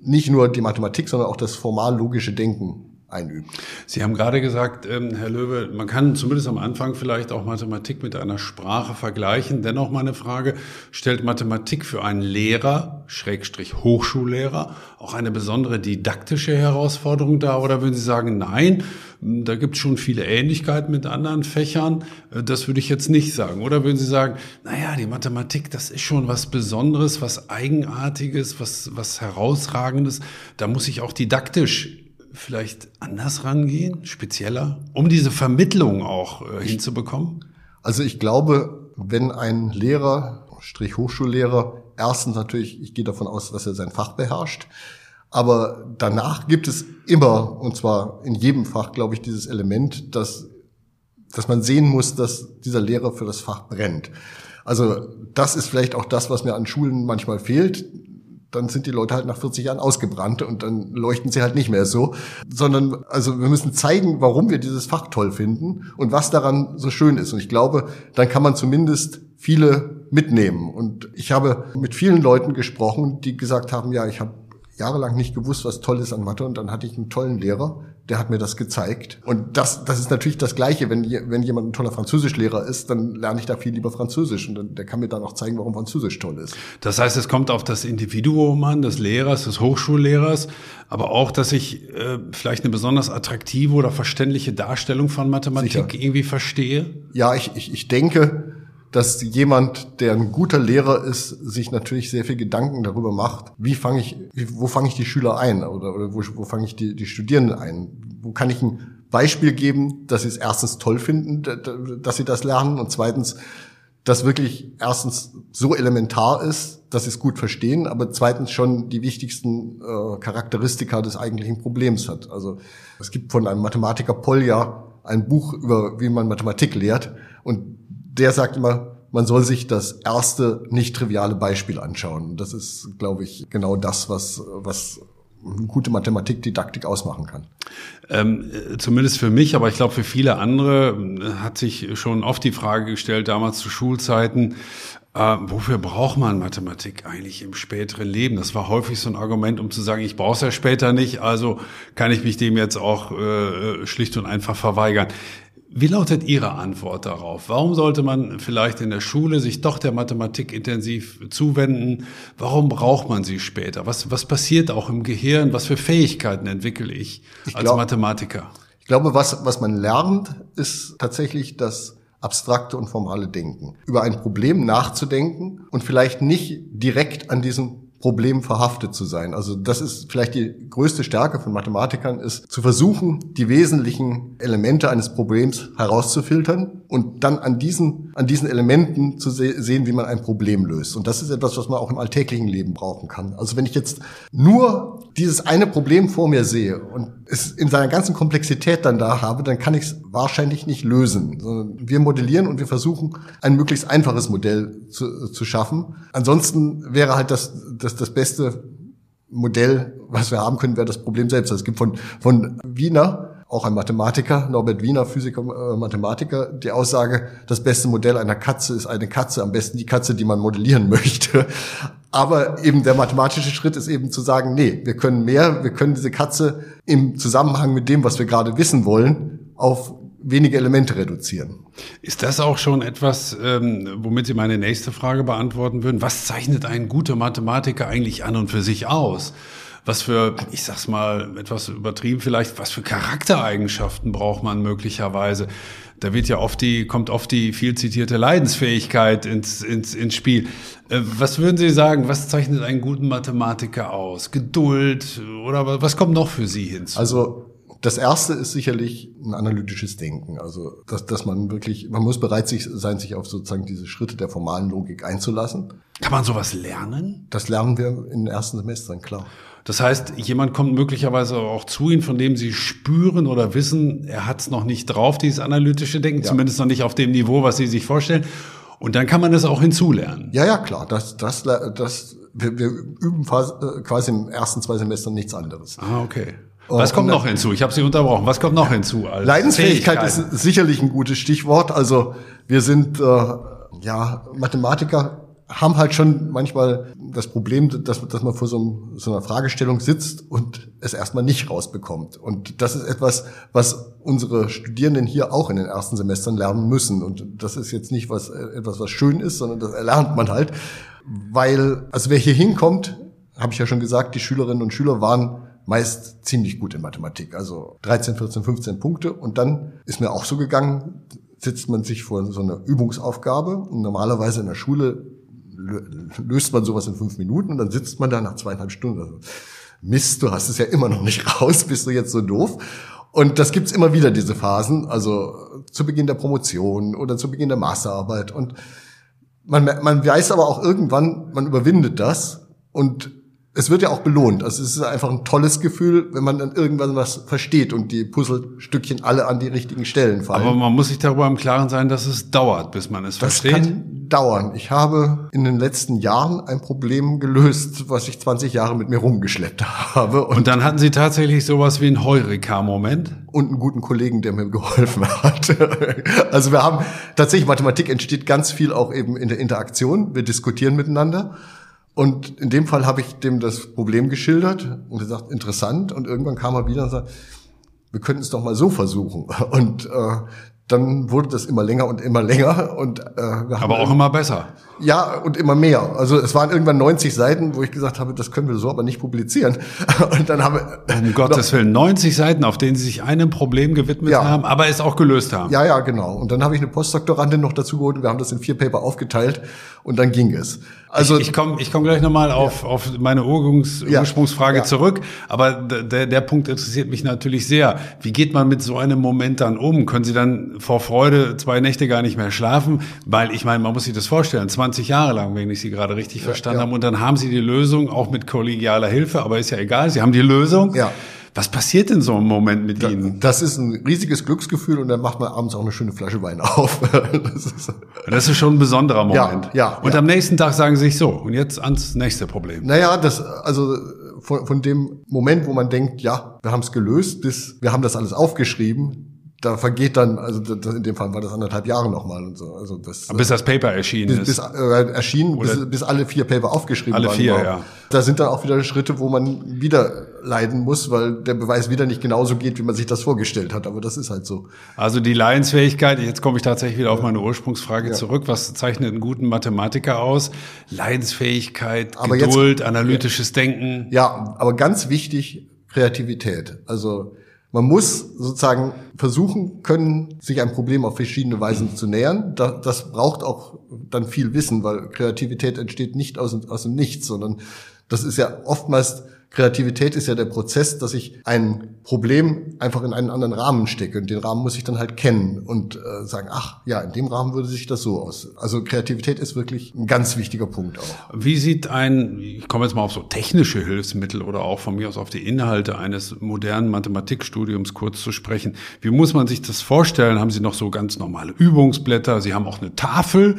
nicht nur die Mathematik, sondern auch das formal logische Denken einübt. Sie haben gerade gesagt, ähm, Herr Löwe, man kann zumindest am Anfang vielleicht auch Mathematik mit einer Sprache vergleichen. Dennoch meine Frage, stellt Mathematik für einen Lehrer, Schrägstrich Hochschullehrer, auch eine besondere didaktische Herausforderung dar? Oder würden Sie sagen, nein, da gibt es schon viele Ähnlichkeiten mit anderen Fächern? Äh, das würde ich jetzt nicht sagen. Oder würden Sie sagen, naja, die Mathematik, das ist schon was Besonderes, was Eigenartiges, was, was Herausragendes. Da muss ich auch didaktisch vielleicht anders rangehen, spezieller, um diese Vermittlung auch äh, hinzubekommen? Also ich glaube, wenn ein Lehrer, Strich Hochschullehrer, erstens natürlich, ich gehe davon aus, dass er sein Fach beherrscht, aber danach gibt es immer, und zwar in jedem Fach, glaube ich, dieses Element, dass, dass man sehen muss, dass dieser Lehrer für das Fach brennt. Also das ist vielleicht auch das, was mir an Schulen manchmal fehlt dann sind die Leute halt nach 40 Jahren ausgebrannt und dann leuchten sie halt nicht mehr so, sondern also wir müssen zeigen, warum wir dieses Fach toll finden und was daran so schön ist. Und ich glaube, dann kann man zumindest viele mitnehmen. Und ich habe mit vielen Leuten gesprochen, die gesagt haben, ja, ich habe jahrelang nicht gewusst, was toll ist an Mathe und dann hatte ich einen tollen Lehrer, der hat mir das gezeigt. Und das, das ist natürlich das Gleiche, wenn, wenn jemand ein toller Französischlehrer ist, dann lerne ich da viel lieber Französisch und dann, der kann mir dann auch zeigen, warum Französisch toll ist. Das heißt, es kommt auf das Individuum an, des Lehrers, des Hochschullehrers, aber auch, dass ich äh, vielleicht eine besonders attraktive oder verständliche Darstellung von Mathematik Sicher. irgendwie verstehe. Ja, ich, ich, ich denke, dass jemand, der ein guter Lehrer ist, sich natürlich sehr viel Gedanken darüber macht, wie fange ich, wo fange ich die Schüler ein oder, oder wo, wo fange ich die, die Studierenden ein? Wo kann ich ein Beispiel geben, dass sie es erstens toll finden, dass sie das lernen und zweitens, dass wirklich erstens so elementar ist, dass sie es gut verstehen, aber zweitens schon die wichtigsten äh, Charakteristika des eigentlichen Problems hat. Also es gibt von einem Mathematiker Polja ein Buch über, wie man Mathematik lehrt und der sagt immer, man soll sich das erste nicht triviale Beispiel anschauen. Das ist, glaube ich, genau das, was, was eine gute Mathematikdidaktik ausmachen kann. Ähm, zumindest für mich, aber ich glaube für viele andere äh, hat sich schon oft die Frage gestellt, damals zu Schulzeiten, äh, wofür braucht man Mathematik eigentlich im späteren Leben? Das war häufig so ein Argument, um zu sagen, ich brauche es ja später nicht, also kann ich mich dem jetzt auch äh, schlicht und einfach verweigern. Wie lautet Ihre Antwort darauf? Warum sollte man vielleicht in der Schule sich doch der Mathematik intensiv zuwenden? Warum braucht man sie später? Was, was passiert auch im Gehirn? Was für Fähigkeiten entwickle ich, ich als glaub, Mathematiker? Ich glaube, was, was man lernt, ist tatsächlich das abstrakte und formale Denken. Über ein Problem nachzudenken und vielleicht nicht direkt an diesem Problem verhaftet zu sein. Also das ist vielleicht die größte Stärke von Mathematikern, ist zu versuchen, die wesentlichen Elemente eines Problems herauszufiltern und dann an diesen, an diesen Elementen zu se sehen, wie man ein Problem löst. Und das ist etwas, was man auch im alltäglichen Leben brauchen kann. Also wenn ich jetzt nur dieses eine Problem vor mir sehe und es in seiner ganzen Komplexität dann da habe, dann kann ich es wahrscheinlich nicht lösen. Sondern wir modellieren und wir versuchen, ein möglichst einfaches Modell zu, zu schaffen. Ansonsten wäre halt das, das, das beste Modell, was wir haben können, wäre das Problem selbst. Also es gibt von, von Wiener auch ein Mathematiker, Norbert Wiener, Physiker, äh, Mathematiker, die Aussage, das beste Modell einer Katze ist eine Katze, am besten die Katze, die man modellieren möchte. Aber eben der mathematische Schritt ist eben zu sagen, nee, wir können mehr, wir können diese Katze im Zusammenhang mit dem, was wir gerade wissen wollen, auf wenige Elemente reduzieren. Ist das auch schon etwas, ähm, womit Sie meine nächste Frage beantworten würden? Was zeichnet ein guter Mathematiker eigentlich an und für sich aus? Was für, ich sag's mal etwas übertrieben vielleicht, was für Charaktereigenschaften braucht man möglicherweise? Da wird ja oft die, kommt oft die viel zitierte Leidensfähigkeit ins, ins, ins Spiel. Äh, was würden Sie sagen, was zeichnet einen guten Mathematiker aus? Geduld oder was kommt noch für Sie hinzu? Also das erste ist sicherlich ein analytisches Denken. Also, dass, dass man wirklich, man muss bereit sein, sich auf sozusagen diese Schritte der formalen Logik einzulassen. Kann man sowas lernen? Das lernen wir in den ersten Semestern, klar. Das heißt, jemand kommt möglicherweise auch zu Ihnen, von dem Sie spüren oder wissen, er hat es noch nicht drauf, dieses analytische Denken, ja. zumindest noch nicht auf dem Niveau, was Sie sich vorstellen. Und dann kann man das auch hinzulernen. Ja, ja, klar. Das, das, das, wir, wir üben äh, quasi im ersten zwei Semestern nichts anderes. Ah, okay. Was kommt noch hinzu? Ich habe Sie unterbrochen. Was kommt noch hinzu? Leidensfähigkeit ist sicherlich ein gutes Stichwort. Also wir sind äh, ja Mathematiker haben halt schon manchmal das Problem, dass, dass man vor so, einem, so einer Fragestellung sitzt und es erstmal nicht rausbekommt. Und das ist etwas, was unsere Studierenden hier auch in den ersten Semestern lernen müssen. Und das ist jetzt nicht was, etwas, was schön ist, sondern das erlernt man halt. Weil, also wer hier hinkommt, habe ich ja schon gesagt, die Schülerinnen und Schüler waren meist ziemlich gut in Mathematik. Also 13, 14, 15 Punkte. Und dann ist mir auch so gegangen, sitzt man sich vor so einer Übungsaufgabe. Und normalerweise in der Schule löst man sowas in fünf Minuten und dann sitzt man da nach zweieinhalb Stunden. Also, Mist, du hast es ja immer noch nicht raus, bist du jetzt so doof? Und das gibt's immer wieder, diese Phasen, also zu Beginn der Promotion oder zu Beginn der Masterarbeit. Und man, man weiß aber auch irgendwann, man überwindet das und es wird ja auch belohnt. Also es ist einfach ein tolles Gefühl, wenn man dann irgendwann was versteht und die Puzzlestückchen alle an die richtigen Stellen fallen. Aber man muss sich darüber im Klaren sein, dass es dauert, bis man es das versteht. Das kann dauern. Ich habe in den letzten Jahren ein Problem gelöst, was ich 20 Jahre mit mir rumgeschleppt habe. Und, und dann hatten Sie tatsächlich sowas wie einen Heureka-Moment? Und einen guten Kollegen, der mir geholfen hat. also wir haben tatsächlich, Mathematik entsteht ganz viel auch eben in der Interaktion. Wir diskutieren miteinander. Und in dem Fall habe ich dem das Problem geschildert und gesagt, interessant. Und irgendwann kam er wieder und sagte, wir könnten es doch mal so versuchen. Und äh, dann wurde das immer länger und immer länger und äh, aber auch immer besser. Ja und immer mehr. Also es waren irgendwann 90 Seiten, wo ich gesagt habe, das können wir so aber nicht publizieren. Und dann haben wir um Gottes Willen 90 Seiten, auf denen Sie sich einem Problem gewidmet ja. haben, aber es auch gelöst haben. Ja, ja, genau. Und dann habe ich eine Postdoktorandin noch dazu geholt und wir haben das in vier Paper aufgeteilt und dann ging es. Also ich, ich komme ich komm gleich nochmal auf, ja. auf meine Ursprungs, ja. Ursprungsfrage ja. zurück, aber der, der Punkt interessiert mich natürlich sehr. Wie geht man mit so einem Moment dann um? Können Sie dann vor Freude zwei Nächte gar nicht mehr schlafen? Weil ich meine, man muss sich das vorstellen, 20 Jahre lang, wenn ich Sie gerade richtig verstanden habe, und dann haben Sie die Lösung, auch mit kollegialer Hilfe, aber ist ja egal, Sie haben die Lösung. Ja. Was passiert in so einem Moment mit Ihnen? Das ist ein riesiges Glücksgefühl und dann macht man abends auch eine schöne Flasche Wein auf. das, ist, das ist schon ein besonderer Moment. Ja, ja Und ja. am nächsten Tag sagen Sie sich so, und jetzt ans nächste Problem. Naja, das, also von, von dem Moment, wo man denkt, ja, wir haben es gelöst, bis wir haben das alles aufgeschrieben, da vergeht dann, also das, in dem Fall war das anderthalb Jahre nochmal und so. Also das, bis das Paper erschienen bis, ist. Bis äh, erschienen, bis, bis alle vier Paper aufgeschrieben alle waren. Alle vier, ja. Da sind dann auch wieder Schritte, wo man wieder leiden muss, weil der Beweis wieder nicht genauso geht, wie man sich das vorgestellt hat. Aber das ist halt so. Also die Leidensfähigkeit, jetzt komme ich tatsächlich wieder auf meine Ursprungsfrage ja. zurück. Was zeichnet einen guten Mathematiker aus? Leidensfähigkeit, aber Geduld, jetzt, analytisches Denken. Ja, aber ganz wichtig, Kreativität. Also man muss sozusagen versuchen können, sich ein Problem auf verschiedene Weisen zu nähern. Das braucht auch dann viel Wissen, weil Kreativität entsteht nicht aus, aus dem Nichts, sondern das ist ja oftmals Kreativität ist ja der Prozess, dass ich ein Problem einfach in einen anderen Rahmen stecke. Und den Rahmen muss ich dann halt kennen und äh, sagen, ach ja, in dem Rahmen würde sich das so aus. Also Kreativität ist wirklich ein ganz wichtiger Punkt auch. Wie sieht ein, ich komme jetzt mal auf so technische Hilfsmittel oder auch von mir aus auf die Inhalte eines modernen Mathematikstudiums kurz zu sprechen. Wie muss man sich das vorstellen? Haben Sie noch so ganz normale Übungsblätter? Sie haben auch eine Tafel.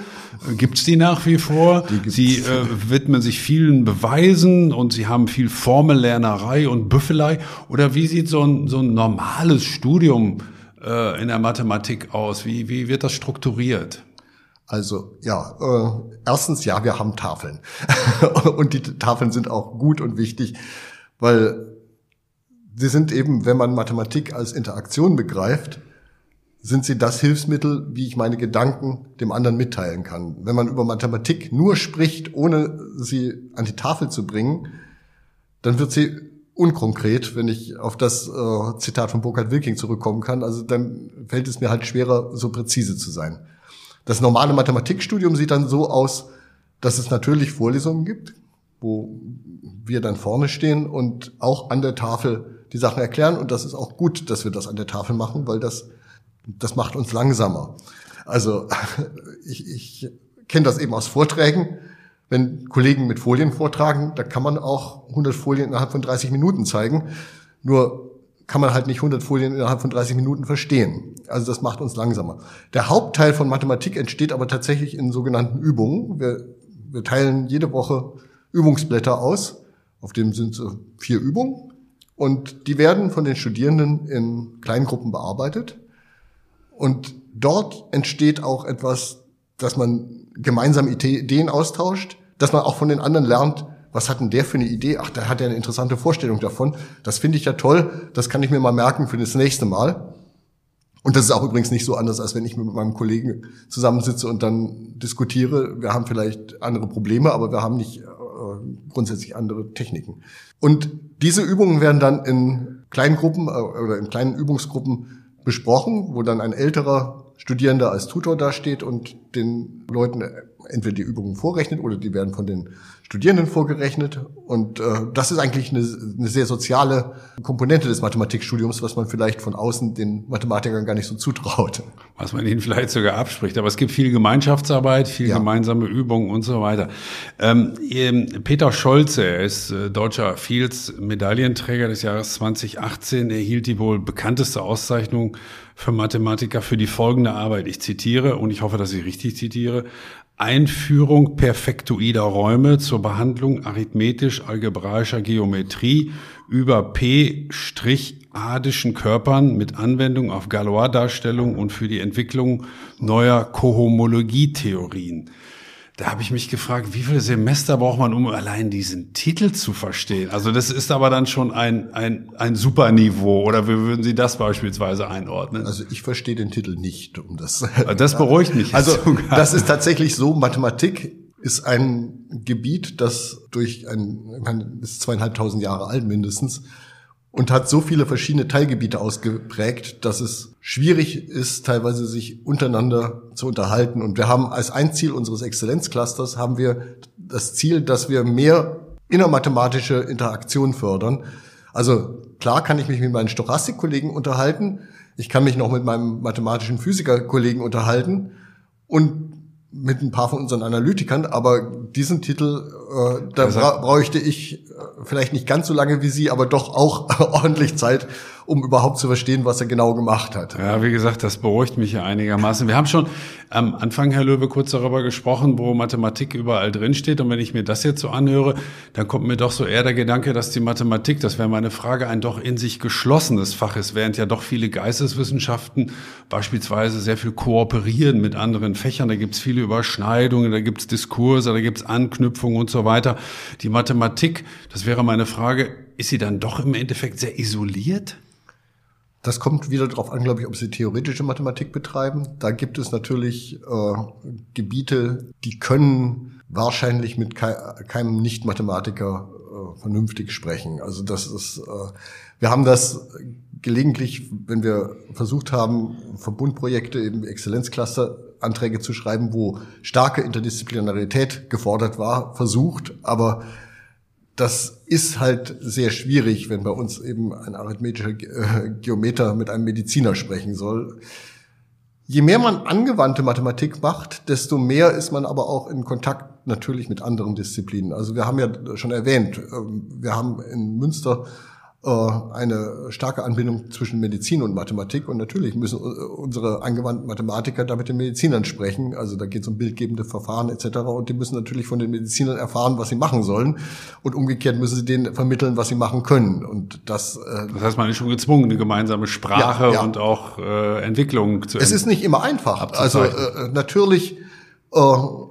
Gibt es die nach wie vor? Sie äh, widmen sich vielen Beweisen und Sie haben viel Form Formellernerei und Büffelei? Oder wie sieht so ein, so ein normales Studium äh, in der Mathematik aus? Wie, wie wird das strukturiert? Also ja, äh, erstens ja, wir haben Tafeln und die Tafeln sind auch gut und wichtig, weil sie sind eben, wenn man Mathematik als Interaktion begreift, sind sie das Hilfsmittel, wie ich meine Gedanken dem anderen mitteilen kann. Wenn man über Mathematik nur spricht, ohne sie an die Tafel zu bringen, dann wird sie unkonkret, wenn ich auf das äh, Zitat von Burkhard Wilking zurückkommen kann. Also dann fällt es mir halt schwerer, so präzise zu sein. Das normale Mathematikstudium sieht dann so aus, dass es natürlich Vorlesungen gibt, wo wir dann vorne stehen und auch an der Tafel die Sachen erklären. Und das ist auch gut, dass wir das an der Tafel machen, weil das, das macht uns langsamer. Also ich, ich kenne das eben aus Vorträgen wenn Kollegen mit Folien vortragen, da kann man auch 100 Folien innerhalb von 30 Minuten zeigen. Nur kann man halt nicht 100 Folien innerhalb von 30 Minuten verstehen. Also das macht uns langsamer. Der Hauptteil von Mathematik entsteht aber tatsächlich in sogenannten Übungen. Wir, wir teilen jede Woche Übungsblätter aus. Auf dem sind so vier Übungen. Und die werden von den Studierenden in Kleingruppen bearbeitet. Und dort entsteht auch etwas, dass man gemeinsam Ideen austauscht, dass man auch von den anderen lernt, was hat denn der für eine Idee? Ach, der hat ja eine interessante Vorstellung davon. Das finde ich ja toll. Das kann ich mir mal merken für das nächste Mal. Und das ist auch übrigens nicht so anders, als wenn ich mit meinem Kollegen zusammensitze und dann diskutiere. Wir haben vielleicht andere Probleme, aber wir haben nicht äh, grundsätzlich andere Techniken. Und diese Übungen werden dann in kleinen Gruppen äh, oder in kleinen Übungsgruppen besprochen, wo dann ein älterer Studierender als Tutor dasteht und den Leuten entweder die Übungen vorrechnet oder die werden von den Studierenden vorgerechnet. Und äh, das ist eigentlich eine, eine sehr soziale Komponente des Mathematikstudiums, was man vielleicht von außen den Mathematikern gar nicht so zutraut. Was man ihnen vielleicht sogar abspricht. Aber es gibt viel Gemeinschaftsarbeit, viel ja. gemeinsame Übungen und so weiter. Ähm, Peter Scholze, er ist äh, deutscher Fields-Medaillenträger des Jahres 2018, erhielt die wohl bekannteste Auszeichnung für Mathematiker für die folgende Arbeit. Ich zitiere, und ich hoffe, dass ich richtig zitiere, Einführung perfektoider Räume zur Behandlung arithmetisch-algebraischer Geometrie über P-adischen Körpern mit Anwendung auf Galois-Darstellung und für die Entwicklung neuer Kohomologietheorien. Da habe ich mich gefragt, wie viele Semester braucht man, um allein diesen Titel zu verstehen? Also das ist aber dann schon ein, ein, ein Superniveau. Oder wie würden Sie das beispielsweise einordnen? Also ich verstehe den Titel nicht, um das. Das beruhigt mich. Also sogar. das ist tatsächlich so. Mathematik ist ein Gebiet, das durch ein, ich meine, ist zweieinhalbtausend Jahre alt mindestens, und hat so viele verschiedene Teilgebiete ausgeprägt, dass es schwierig ist, teilweise sich untereinander zu unterhalten. Und wir haben als ein Ziel unseres Exzellenzclusters haben wir das Ziel, dass wir mehr innermathematische Interaktion fördern. Also klar kann ich mich mit meinen Stochastikkollegen unterhalten. Ich kann mich noch mit meinem mathematischen Physikerkollegen unterhalten. Und mit ein paar von unseren Analytikern, aber diesen Titel, äh, da bra bräuchte ich äh, vielleicht nicht ganz so lange wie Sie, aber doch auch ordentlich Zeit, um überhaupt zu verstehen, was er genau gemacht hat. Ja, wie gesagt, das beruhigt mich ja einigermaßen. Wir haben schon am Anfang, Herr Löwe, kurz darüber gesprochen, wo Mathematik überall drinsteht. Und wenn ich mir das jetzt so anhöre, dann kommt mir doch so eher der Gedanke, dass die Mathematik, das wäre meine Frage, ein doch in sich geschlossenes Fach ist, während ja doch viele Geisteswissenschaften beispielsweise sehr viel kooperieren mit anderen Fächern. Da gibt es viele Überschneidungen, da gibt es Diskurse, da gibt es Anknüpfungen und so weiter. Die Mathematik, das wäre meine Frage, ist sie dann doch im Endeffekt sehr isoliert? Das kommt wieder darauf an, glaube ich, ob Sie theoretische Mathematik betreiben. Da gibt es natürlich äh, Gebiete, die können wahrscheinlich mit kei keinem Nicht-Mathematiker äh, vernünftig sprechen. Also das ist, äh, wir haben das gelegentlich, wenn wir versucht haben, Verbundprojekte, eben Exzellenzcluster-Anträge zu schreiben, wo starke Interdisziplinarität gefordert war, versucht, aber das ist halt sehr schwierig, wenn bei uns eben ein arithmetischer äh, Geometer mit einem Mediziner sprechen soll. Je mehr man angewandte Mathematik macht, desto mehr ist man aber auch in Kontakt natürlich mit anderen Disziplinen. Also wir haben ja schon erwähnt, ähm, wir haben in Münster eine starke Anbindung zwischen Medizin und Mathematik. Und natürlich müssen unsere angewandten Mathematiker da mit den Medizinern sprechen. Also da geht es um bildgebende Verfahren etc. Und die müssen natürlich von den Medizinern erfahren, was sie machen sollen. Und umgekehrt müssen sie denen vermitteln, was sie machen können. Und das. Äh, das heißt, man ist schon gezwungen, eine gemeinsame Sprache ja, ja. und auch äh, Entwicklung zu. Es ist nicht immer einfach. Also äh, natürlich. Äh,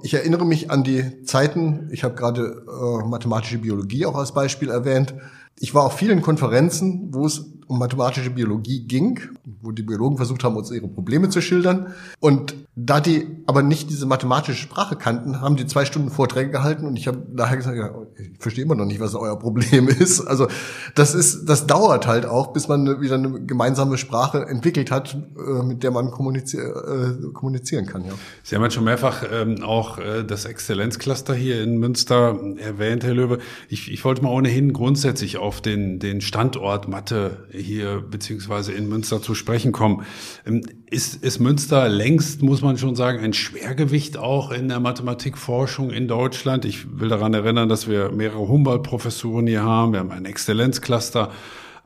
ich erinnere mich an die Zeiten. Ich habe gerade äh, mathematische Biologie auch als Beispiel erwähnt Ich war auf vielen Konferenzen, wo es um mathematische Biologie ging, wo die Biologen versucht haben, uns ihre Probleme zu schildern. Und da die aber nicht diese mathematische Sprache kannten, haben die zwei Stunden Vorträge gehalten und ich habe nachher gesagt, ja, ich verstehe immer noch nicht, was euer Problem ist. Also das ist, das dauert halt auch, bis man wieder eine gemeinsame Sprache entwickelt hat, äh, mit der man kommunizier äh, kommunizieren kann. Ja. Sie haben ja schon mehrfach ähm, auch äh, das Exzellenzcluster hier in Münster erwähnt, Herr Löwe. Ich, ich wollte mal ohnehin grundsätzlich auf den, den Standort Mathe hier beziehungsweise in Münster zu sprechen kommen. Ähm, ist, ist Münster längst, muss man schon sagen, ein Schwergewicht auch in der Mathematikforschung in Deutschland? Ich will daran erinnern, dass wir mehrere Humboldt-Professuren hier haben. Wir haben ein Exzellenzcluster.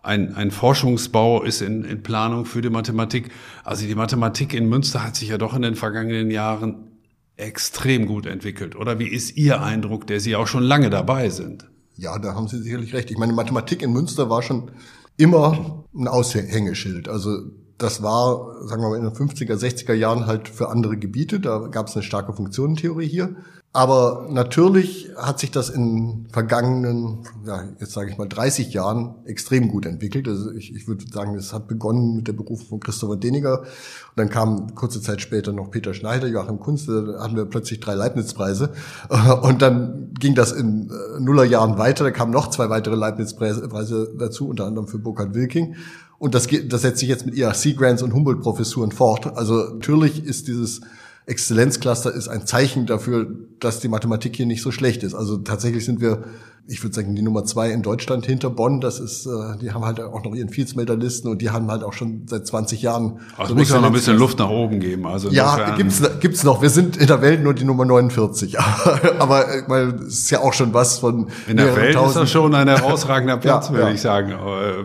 Ein, ein Forschungsbau ist in, in Planung für die Mathematik. Also die Mathematik in Münster hat sich ja doch in den vergangenen Jahren extrem gut entwickelt. Oder wie ist Ihr Eindruck, der Sie auch schon lange dabei sind? Ja, da haben Sie sicherlich recht. Ich meine, Mathematik in Münster war schon immer ein Aushängeschild. Also das war, sagen wir mal, in den 50er, 60er Jahren halt für andere Gebiete. Da gab es eine starke Funktionentheorie hier. Aber natürlich hat sich das in vergangenen, ja, jetzt sage ich mal 30 Jahren extrem gut entwickelt. Also ich, ich würde sagen, es hat begonnen mit der Berufung von Christopher Deniger. Und dann kam kurze Zeit später noch Peter Schneider, Joachim Kunst, da hatten wir plötzlich drei Leibniz-Preise. Und dann ging das in äh, Nullerjahren weiter. Da kamen noch zwei weitere Leibniz-Preise dazu, unter anderem für Burkhard Wilking. Und das, geht, das setzt sich jetzt mit IRC-Grants und Humboldt-Professuren fort. Also natürlich ist dieses Exzellenzcluster ist ein Zeichen dafür, dass die Mathematik hier nicht so schlecht ist. Also tatsächlich sind wir ich würde sagen, die Nummer zwei in Deutschland hinter Bonn, das ist, äh, die haben halt auch noch ihren Fieldsmelder-Listen und die haben halt auch schon seit 20 Jahren. Also so muss ja noch ein bisschen Luft nach oben geben. Also ja, gibt's, gibt's noch. Wir sind in der Welt nur die Nummer 49. Aber weil es ist ja auch schon was von. In der Welt tausend. ist das schon ein herausragender Platz, ja, würde ja. ich sagen.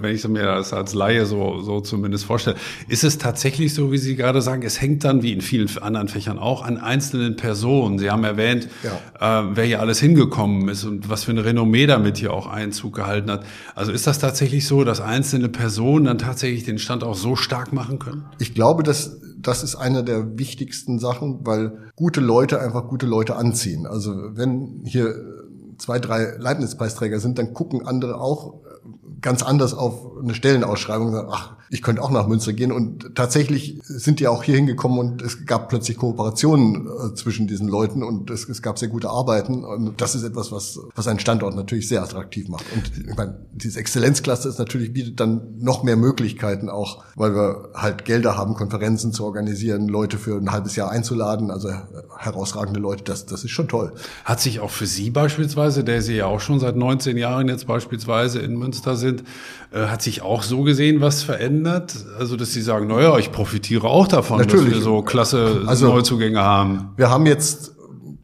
Wenn ich mir das als Laie so, so zumindest vorstelle. Ist es tatsächlich so, wie Sie gerade sagen, es hängt dann, wie in vielen anderen Fächern auch, an einzelnen Personen. Sie haben erwähnt, ja. äh, wer hier alles hingekommen ist und was für eine Renommee Renommee damit hier auch Einzug gehalten hat. Also ist das tatsächlich so, dass einzelne Personen dann tatsächlich den Stand auch so stark machen können? Ich glaube, dass das ist eine der wichtigsten Sachen, weil gute Leute einfach gute Leute anziehen. Also wenn hier zwei, drei Leibniz-Preisträger sind, dann gucken andere auch ganz anders auf eine Stellenausschreibung und sagen, ach, ich könnte auch nach Münster gehen. Und tatsächlich sind die auch hier hingekommen und es gab plötzlich Kooperationen äh, zwischen diesen Leuten und es, es, gab sehr gute Arbeiten. Und das ist etwas, was, was einen Standort natürlich sehr attraktiv macht. Und ich meine, diese Exzellenzklasse ist natürlich bietet dann noch mehr Möglichkeiten auch, weil wir halt Gelder haben, Konferenzen zu organisieren, Leute für ein halbes Jahr einzuladen, also herausragende Leute, das, das ist schon toll. Hat sich auch für Sie beispielsweise, der Sie ja auch schon seit 19 Jahren jetzt beispielsweise in Münster sind, äh, hat sich auch so gesehen was verändert? Also, dass Sie sagen, naja, ich profitiere auch davon, Natürlich. dass wir so klasse also, Neuzugänge haben. Wir haben jetzt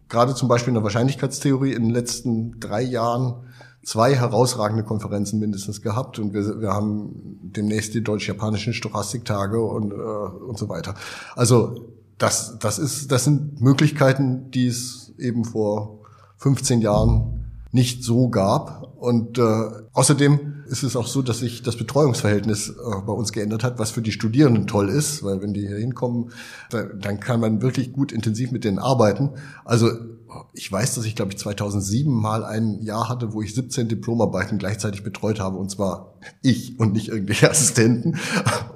gerade zum Beispiel in der Wahrscheinlichkeitstheorie in den letzten drei Jahren zwei herausragende Konferenzen mindestens gehabt und wir, wir haben demnächst die deutsch-japanischen Stochastiktage und, äh, und so weiter. Also das, das, ist, das sind Möglichkeiten, die es eben vor 15 Jahren nicht so gab. Und äh, außerdem ist es auch so, dass sich das Betreuungsverhältnis äh, bei uns geändert hat, was für die Studierenden toll ist, weil wenn die hier hinkommen, da, dann kann man wirklich gut intensiv mit denen arbeiten. Also ich weiß, dass ich glaube ich 2007 mal ein Jahr hatte, wo ich 17 Diplomarbeiten gleichzeitig betreut habe und zwar ich und nicht irgendwelche Assistenten.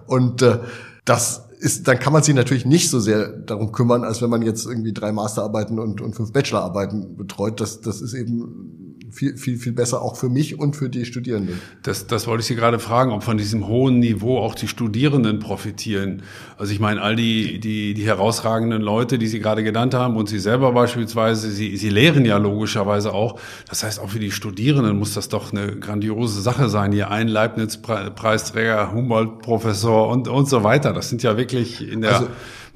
Und äh, das ist, dann kann man sich natürlich nicht so sehr darum kümmern, als wenn man jetzt irgendwie drei Masterarbeiten und, und fünf Bachelorarbeiten betreut. Das, das ist eben viel, viel, viel besser auch für mich und für die Studierenden. Das, das wollte ich Sie gerade fragen, ob von diesem hohen Niveau auch die Studierenden profitieren. Also ich meine, all die, die, die herausragenden Leute, die Sie gerade genannt haben und Sie selber beispielsweise, Sie, Sie lehren ja logischerweise auch. Das heißt, auch für die Studierenden muss das doch eine grandiose Sache sein. Hier ein Leibniz-Preisträger, Humboldt-Professor und, und so weiter. Das sind ja wirklich in der... Also,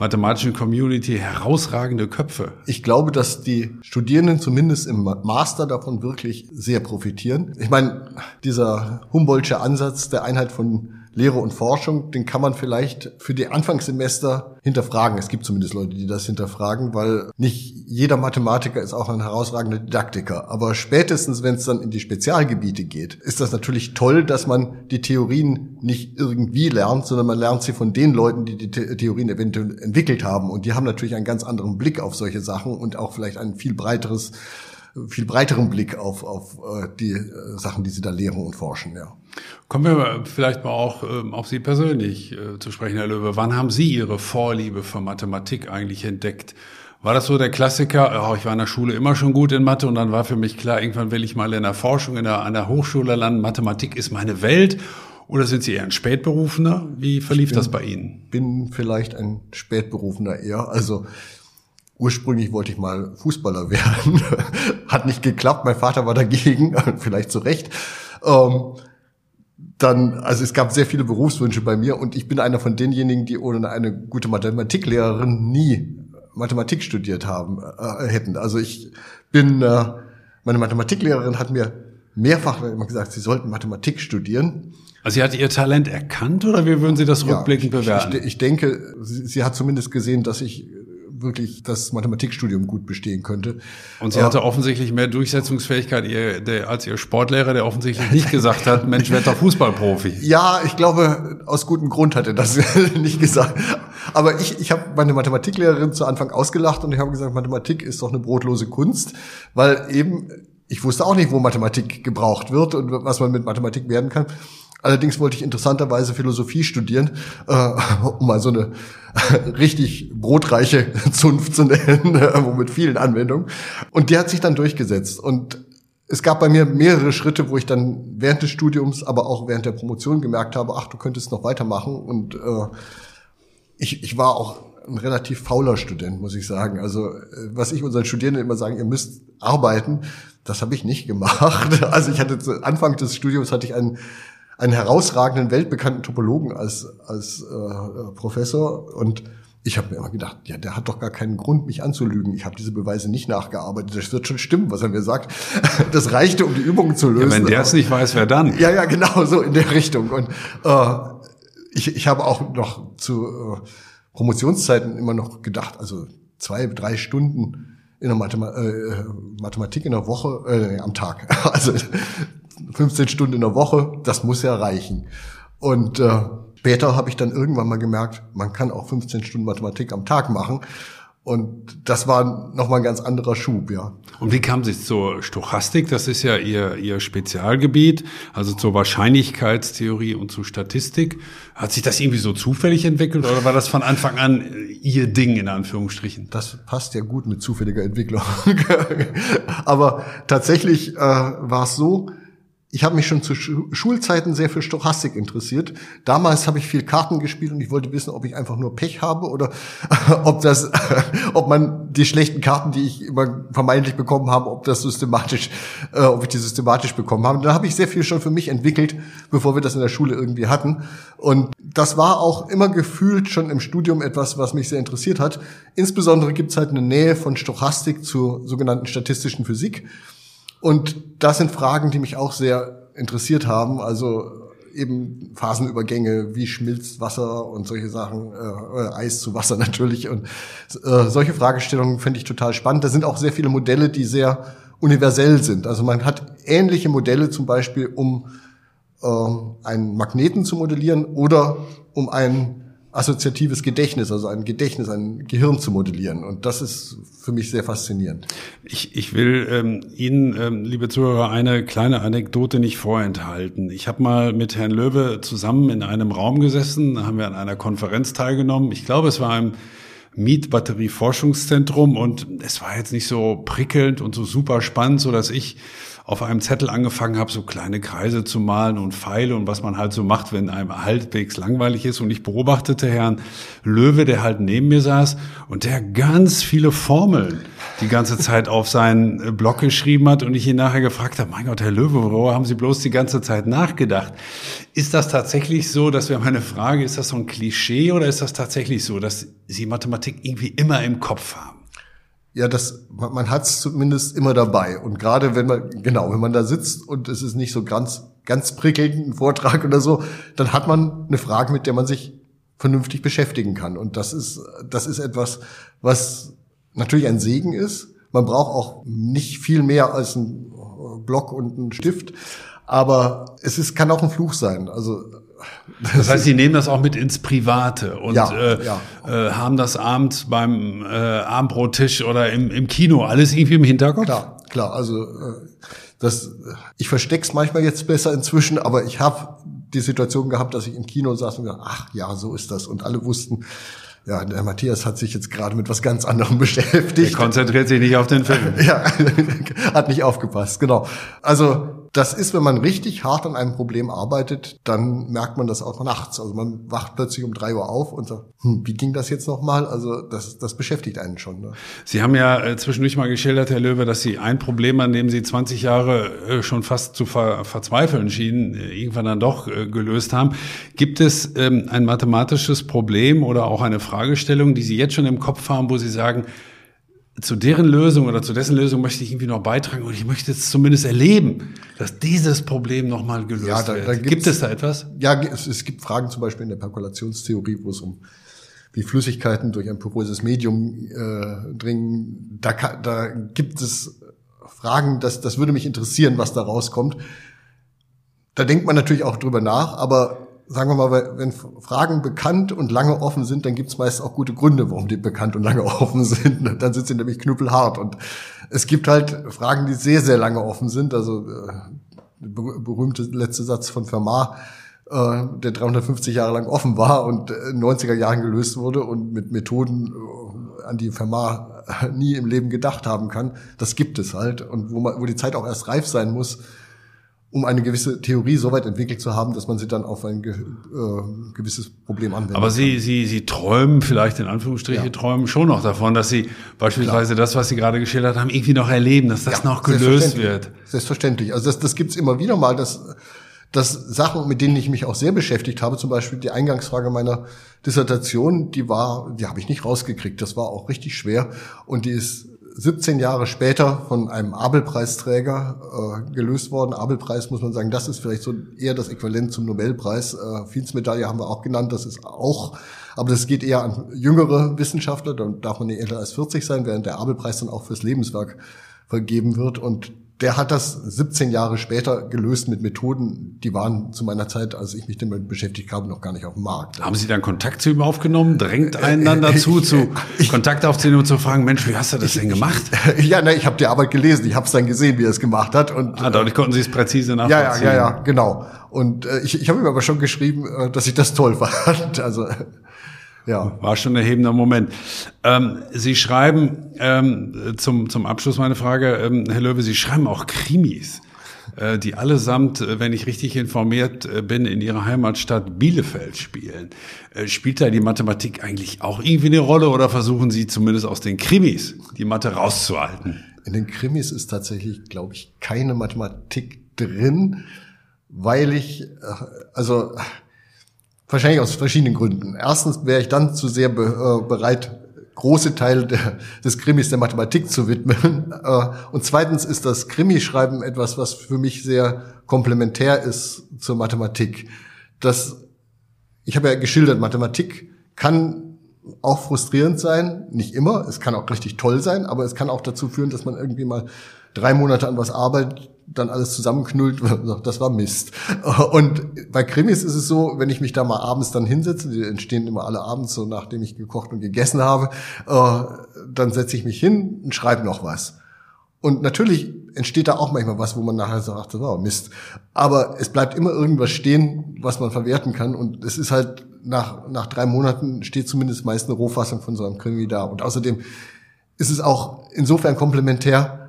mathematischen Community herausragende Köpfe. Ich glaube, dass die Studierenden zumindest im Master davon wirklich sehr profitieren. Ich meine, dieser Humboldtsche Ansatz der Einheit von Lehre und Forschung, den kann man vielleicht für die Anfangssemester hinterfragen. Es gibt zumindest Leute, die das hinterfragen, weil nicht jeder Mathematiker ist auch ein herausragender Didaktiker. Aber spätestens, wenn es dann in die Spezialgebiete geht, ist das natürlich toll, dass man die Theorien nicht irgendwie lernt, sondern man lernt sie von den Leuten, die die Theorien eventuell entwickelt haben. Und die haben natürlich einen ganz anderen Blick auf solche Sachen und auch vielleicht ein viel breiteres viel breiteren Blick auf, auf äh, die äh, Sachen, die Sie da lehren und forschen. Ja. Kommen wir vielleicht mal auch ähm, auf Sie persönlich äh, zu sprechen, Herr Löwe. Wann haben Sie Ihre Vorliebe für Mathematik eigentlich entdeckt? War das so der Klassiker? Oh, ich war in der Schule immer schon gut in Mathe und dann war für mich klar, irgendwann will ich mal in der Forschung, in der, an der Hochschule landen. Mathematik ist meine Welt. Oder sind Sie eher ein Spätberufener? Wie verlief bin, das bei Ihnen? Bin vielleicht ein Spätberufener eher. Also ursprünglich wollte ich mal Fußballer werden. Hat nicht geklappt. Mein Vater war dagegen, vielleicht zu Recht. Ähm, dann, also es gab sehr viele Berufswünsche bei mir und ich bin einer von denjenigen, die ohne eine gute Mathematiklehrerin nie Mathematik studiert haben äh, hätten. Also ich bin, äh, meine Mathematiklehrerin hat mir mehrfach immer gesagt, sie sollten Mathematik studieren. Also sie hat ihr Talent erkannt oder wie würden Sie das rückblickend ja, bewerten? Ich, ich, denke, sie, sie, hat zumindest gesehen, dass ich wirklich das Mathematikstudium gut bestehen könnte. Und sie hatte offensichtlich mehr Durchsetzungsfähigkeit ihr, der, als ihr Sportlehrer, der offensichtlich nicht gesagt hat, Mensch, werd doch Fußballprofi. Ja, ich glaube, aus gutem Grund hat er das nicht gesagt. Aber ich, ich habe meine Mathematiklehrerin zu Anfang ausgelacht und ich habe gesagt, Mathematik ist doch eine brotlose Kunst, weil eben ich wusste auch nicht, wo Mathematik gebraucht wird und was man mit Mathematik werden kann. Allerdings wollte ich interessanterweise Philosophie studieren, äh, um mal so eine richtig brotreiche Zunft zu nennen, äh, mit vielen Anwendungen. Und die hat sich dann durchgesetzt. Und es gab bei mir mehrere Schritte, wo ich dann während des Studiums, aber auch während der Promotion gemerkt habe, ach, du könntest noch weitermachen. Und äh, ich, ich war auch ein relativ fauler Student, muss ich sagen. Also äh, was ich unseren Studierenden immer sagen, ihr müsst arbeiten, das habe ich nicht gemacht. Also ich hatte zu Anfang des Studiums hatte ich einen einen herausragenden, weltbekannten Topologen als, als äh, Professor. Und ich habe mir immer gedacht, ja, der hat doch gar keinen Grund, mich anzulügen. Ich habe diese Beweise nicht nachgearbeitet. Das wird schon stimmen, was er mir sagt. Das reichte, um die Übungen zu lösen. Ja, wenn der es nicht weiß, wer dann? Ja, ja, genau, so in der Richtung. Und äh, ich, ich habe auch noch zu äh, Promotionszeiten immer noch gedacht, also zwei, drei Stunden in der Mathema äh, Mathematik in der Woche, äh, am Tag. Also 15 Stunden in der Woche, das muss ja reichen. Und äh, später habe ich dann irgendwann mal gemerkt, man kann auch 15 Stunden Mathematik am Tag machen. Und das war nochmal ein ganz anderer Schub, ja. Und wie kam Sie zur Stochastik? Das ist ja Ihr, Ihr Spezialgebiet, also zur Wahrscheinlichkeitstheorie und zur Statistik. Hat sich das irgendwie so zufällig entwickelt oder war das von Anfang an Ihr Ding in Anführungsstrichen? Das passt ja gut mit zufälliger Entwicklung. Aber tatsächlich äh, war es so, ich habe mich schon zu Schulzeiten sehr für Stochastik interessiert. Damals habe ich viel Karten gespielt und ich wollte wissen, ob ich einfach nur Pech habe oder ob das, ob man die schlechten Karten, die ich immer vermeintlich bekommen habe, ob das systematisch, äh, ob ich die systematisch bekommen habe. Da habe ich sehr viel schon für mich entwickelt, bevor wir das in der Schule irgendwie hatten. Und das war auch immer gefühlt schon im Studium etwas, was mich sehr interessiert hat. Insbesondere gibt es halt eine Nähe von Stochastik zur sogenannten statistischen Physik. Und das sind Fragen, die mich auch sehr interessiert haben. Also eben Phasenübergänge, wie schmilzt Wasser und solche Sachen, äh, Eis zu Wasser natürlich. Und äh, solche Fragestellungen finde ich total spannend. Da sind auch sehr viele Modelle, die sehr universell sind. Also man hat ähnliche Modelle zum Beispiel, um äh, einen Magneten zu modellieren oder um einen assoziatives Gedächtnis, also ein Gedächtnis, ein Gehirn zu modellieren. Und das ist für mich sehr faszinierend. Ich, ich will ähm, Ihnen, ähm, liebe Zuhörer, eine kleine Anekdote nicht vorenthalten. Ich habe mal mit Herrn Löwe zusammen in einem Raum gesessen, da haben wir an einer Konferenz teilgenommen. Ich glaube, es war im Mietbatterie-Forschungszentrum und es war jetzt nicht so prickelnd und so super spannend, so dass ich auf einem Zettel angefangen habe, so kleine Kreise zu malen und Pfeile und was man halt so macht, wenn einem halbwegs langweilig ist. Und ich beobachtete Herrn Löwe, der halt neben mir saß und der ganz viele Formeln die ganze Zeit auf seinen Blog geschrieben hat und ich ihn nachher gefragt habe, mein Gott, Herr Löwe, worüber haben Sie bloß die ganze Zeit nachgedacht? Ist das tatsächlich so, dass wir meine Frage, ist das so ein Klischee oder ist das tatsächlich so, dass Sie Mathematik irgendwie immer im Kopf haben? Ja, das, man, man hat es zumindest immer dabei. Und gerade wenn man, genau, wenn man da sitzt und es ist nicht so ganz, ganz prickelnd ein Vortrag oder so, dann hat man eine Frage, mit der man sich vernünftig beschäftigen kann. Und das ist, das ist etwas, was natürlich ein Segen ist. Man braucht auch nicht viel mehr als ein Block und einen Stift. Aber es ist, kann auch ein Fluch sein. Also das heißt, Sie nehmen das auch mit ins Private und ja, äh, ja. Äh, haben das abends beim äh, Abendbrottisch oder im, im Kino alles irgendwie im Hinterkopf? Klar, klar. Also äh, das, ich versteck's manchmal jetzt besser inzwischen, aber ich habe die Situation gehabt, dass ich im Kino saß und gesagt, ach ja, so ist das. Und alle wussten, ja, der Matthias hat sich jetzt gerade mit was ganz anderem beschäftigt. Er konzentriert sich nicht auf den Film. ja, hat nicht aufgepasst, genau. Also das ist, wenn man richtig hart an einem Problem arbeitet, dann merkt man das auch nachts. Also man wacht plötzlich um drei Uhr auf und sagt, hm, wie ging das jetzt nochmal? Also das, das beschäftigt einen schon. Ne? Sie haben ja äh, zwischendurch mal geschildert, Herr Löwe, dass Sie ein Problem, an dem Sie 20 Jahre äh, schon fast zu ver verzweifeln schienen, äh, irgendwann dann doch gelöst haben. Gibt es ähm, ein mathematisches Problem oder auch eine Fragestellung, die Sie jetzt schon im Kopf haben, wo Sie sagen, zu deren Lösung oder zu dessen Lösung möchte ich irgendwie noch beitragen und ich möchte es zumindest erleben, dass dieses Problem nochmal gelöst ja, da, da wird. Gibt es da etwas? Ja, es, es, gibt Fragen zum Beispiel in der Perkulationstheorie, wo es um wie Flüssigkeiten durch ein poröses Medium äh, dringen. Da, da gibt es Fragen, das, das würde mich interessieren, was da rauskommt. Da denkt man natürlich auch drüber nach, aber sagen wir mal, wenn Fragen bekannt und lange offen sind, dann gibt es meist auch gute Gründe, warum die bekannt und lange offen sind. Dann sind sie nämlich knüppelhart. Und es gibt halt Fragen, die sehr, sehr lange offen sind. Also äh, der berühmte letzte Satz von Fermat, äh, der 350 Jahre lang offen war und in 90er Jahren gelöst wurde und mit Methoden, äh, an die Fermat nie im Leben gedacht haben kann. Das gibt es halt. Und wo, man, wo die Zeit auch erst reif sein muss, um eine gewisse Theorie so weit entwickelt zu haben, dass man sie dann auf ein ge äh, gewisses Problem anwendet. Aber Sie, Sie, Sie träumen vielleicht in Anführungsstriche, ja. träumen schon noch davon, dass Sie beispielsweise Klar. das, was Sie gerade geschildert haben, irgendwie noch erleben, dass das ja, noch gelöst wird. Selbstverständlich. Also das, das gibt's immer wieder mal, dass, dass Sachen, mit denen ich mich auch sehr beschäftigt habe, zum Beispiel die Eingangsfrage meiner Dissertation, die war, die habe ich nicht rausgekriegt. Das war auch richtig schwer und die ist 17 Jahre später von einem Abel-Preisträger äh, gelöst worden. Abel-Preis muss man sagen, das ist vielleicht so eher das Äquivalent zum Nobelpreis. Äh, Fields-Medaille haben wir auch genannt, das ist auch, aber das geht eher an jüngere Wissenschaftler, dann darf man nicht älter als 40 sein, während der Abel-Preis dann auch fürs Lebenswerk vergeben wird. Und der hat das 17 Jahre später gelöst mit Methoden, die waren zu meiner Zeit, als ich mich damit beschäftigt habe, noch gar nicht auf dem Markt. Haben Sie dann Kontakt zu ihm aufgenommen? Drängt einen dann dazu, zu ich, Kontakt aufzunehmen und zu fragen, Mensch, wie hast du das denn gemacht? ja, ne, ich habe die Arbeit gelesen, ich habe es dann gesehen, wie er es gemacht hat. Und, ah, dadurch konnten Sie es präzise nachvollziehen. Ja, ja, ja, ja genau. Und äh, ich, ich habe ihm aber schon geschrieben, äh, dass ich das toll fand. Also ja. War schon ein erhebender Moment. Ähm, Sie schreiben, ähm, zum, zum Abschluss meine Frage, ähm, Herr Löwe, Sie schreiben auch Krimis, äh, die allesamt, äh, wenn ich richtig informiert äh, bin, in Ihrer Heimatstadt Bielefeld spielen. Äh, spielt da die Mathematik eigentlich auch irgendwie eine Rolle oder versuchen Sie zumindest aus den Krimis die Mathe rauszuhalten? In den Krimis ist tatsächlich, glaube ich, keine Mathematik drin, weil ich, äh, also Wahrscheinlich aus verschiedenen Gründen. Erstens wäre ich dann zu sehr be äh, bereit, große Teile der, des Krimis der Mathematik zu widmen. Äh, und zweitens ist das Krimischreiben etwas, was für mich sehr komplementär ist zur Mathematik. Das, ich habe ja geschildert, Mathematik kann auch frustrierend sein, nicht immer. Es kann auch richtig toll sein, aber es kann auch dazu führen, dass man irgendwie mal drei Monate an was arbeitet, dann alles zusammenknüllt, das war Mist. Und bei Krimis ist es so, wenn ich mich da mal abends dann hinsetze, die entstehen immer alle abends, so nachdem ich gekocht und gegessen habe, äh, dann setze ich mich hin und schreibe noch was. Und natürlich entsteht da auch manchmal was, wo man nachher sagt, oh Mist. Aber es bleibt immer irgendwas stehen, was man verwerten kann. Und es ist halt nach, nach drei Monaten steht zumindest meist eine Rohfassung von so einem Krimi da. Und außerdem ist es auch insofern komplementär,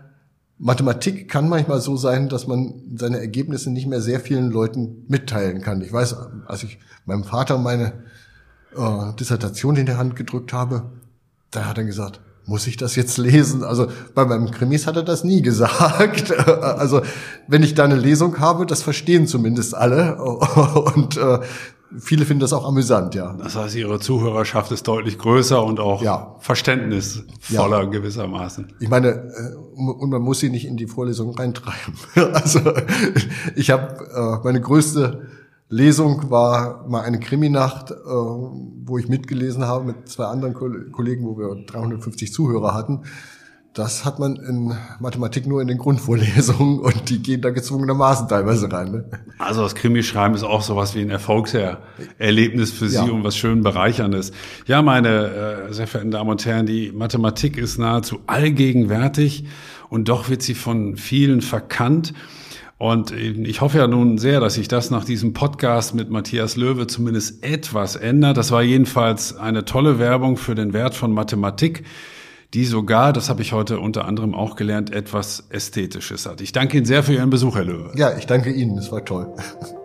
Mathematik kann manchmal so sein, dass man seine Ergebnisse nicht mehr sehr vielen Leuten mitteilen kann. Ich weiß, als ich meinem Vater meine äh, Dissertation in der Hand gedrückt habe, da hat er gesagt, muss ich das jetzt lesen? Also bei meinem Krimis hat er das nie gesagt. also wenn ich da eine Lesung habe, das verstehen zumindest alle. Und äh, viele finden das auch amüsant, ja. Das heißt, ihre Zuhörerschaft ist deutlich größer und auch ja. verständnisvoller ja. gewissermaßen. Ich meine, äh, und man muss sie nicht in die Vorlesung reintreiben. also ich habe äh, meine größte Lesung war mal eine Kriminacht, äh, wo ich mitgelesen habe mit zwei anderen Kollegen, wo wir 350 Zuhörer hatten das hat man in Mathematik nur in den Grundvorlesungen und die gehen da gezwungenermaßen teilweise rein. Ne? Also das Krimischreiben ist auch sowas wie ein Erfolgserlebnis für Sie ja. und was schön bereicherndes. Ja, meine äh, sehr verehrten Damen und Herren, die Mathematik ist nahezu allgegenwärtig und doch wird sie von vielen verkannt. Und ich hoffe ja nun sehr, dass sich das nach diesem Podcast mit Matthias Löwe zumindest etwas ändert. Das war jedenfalls eine tolle Werbung für den Wert von Mathematik, die sogar, das habe ich heute unter anderem auch gelernt, etwas Ästhetisches hat. Ich danke Ihnen sehr für Ihren Besuch, Herr Löwe. Ja, ich danke Ihnen, es war toll.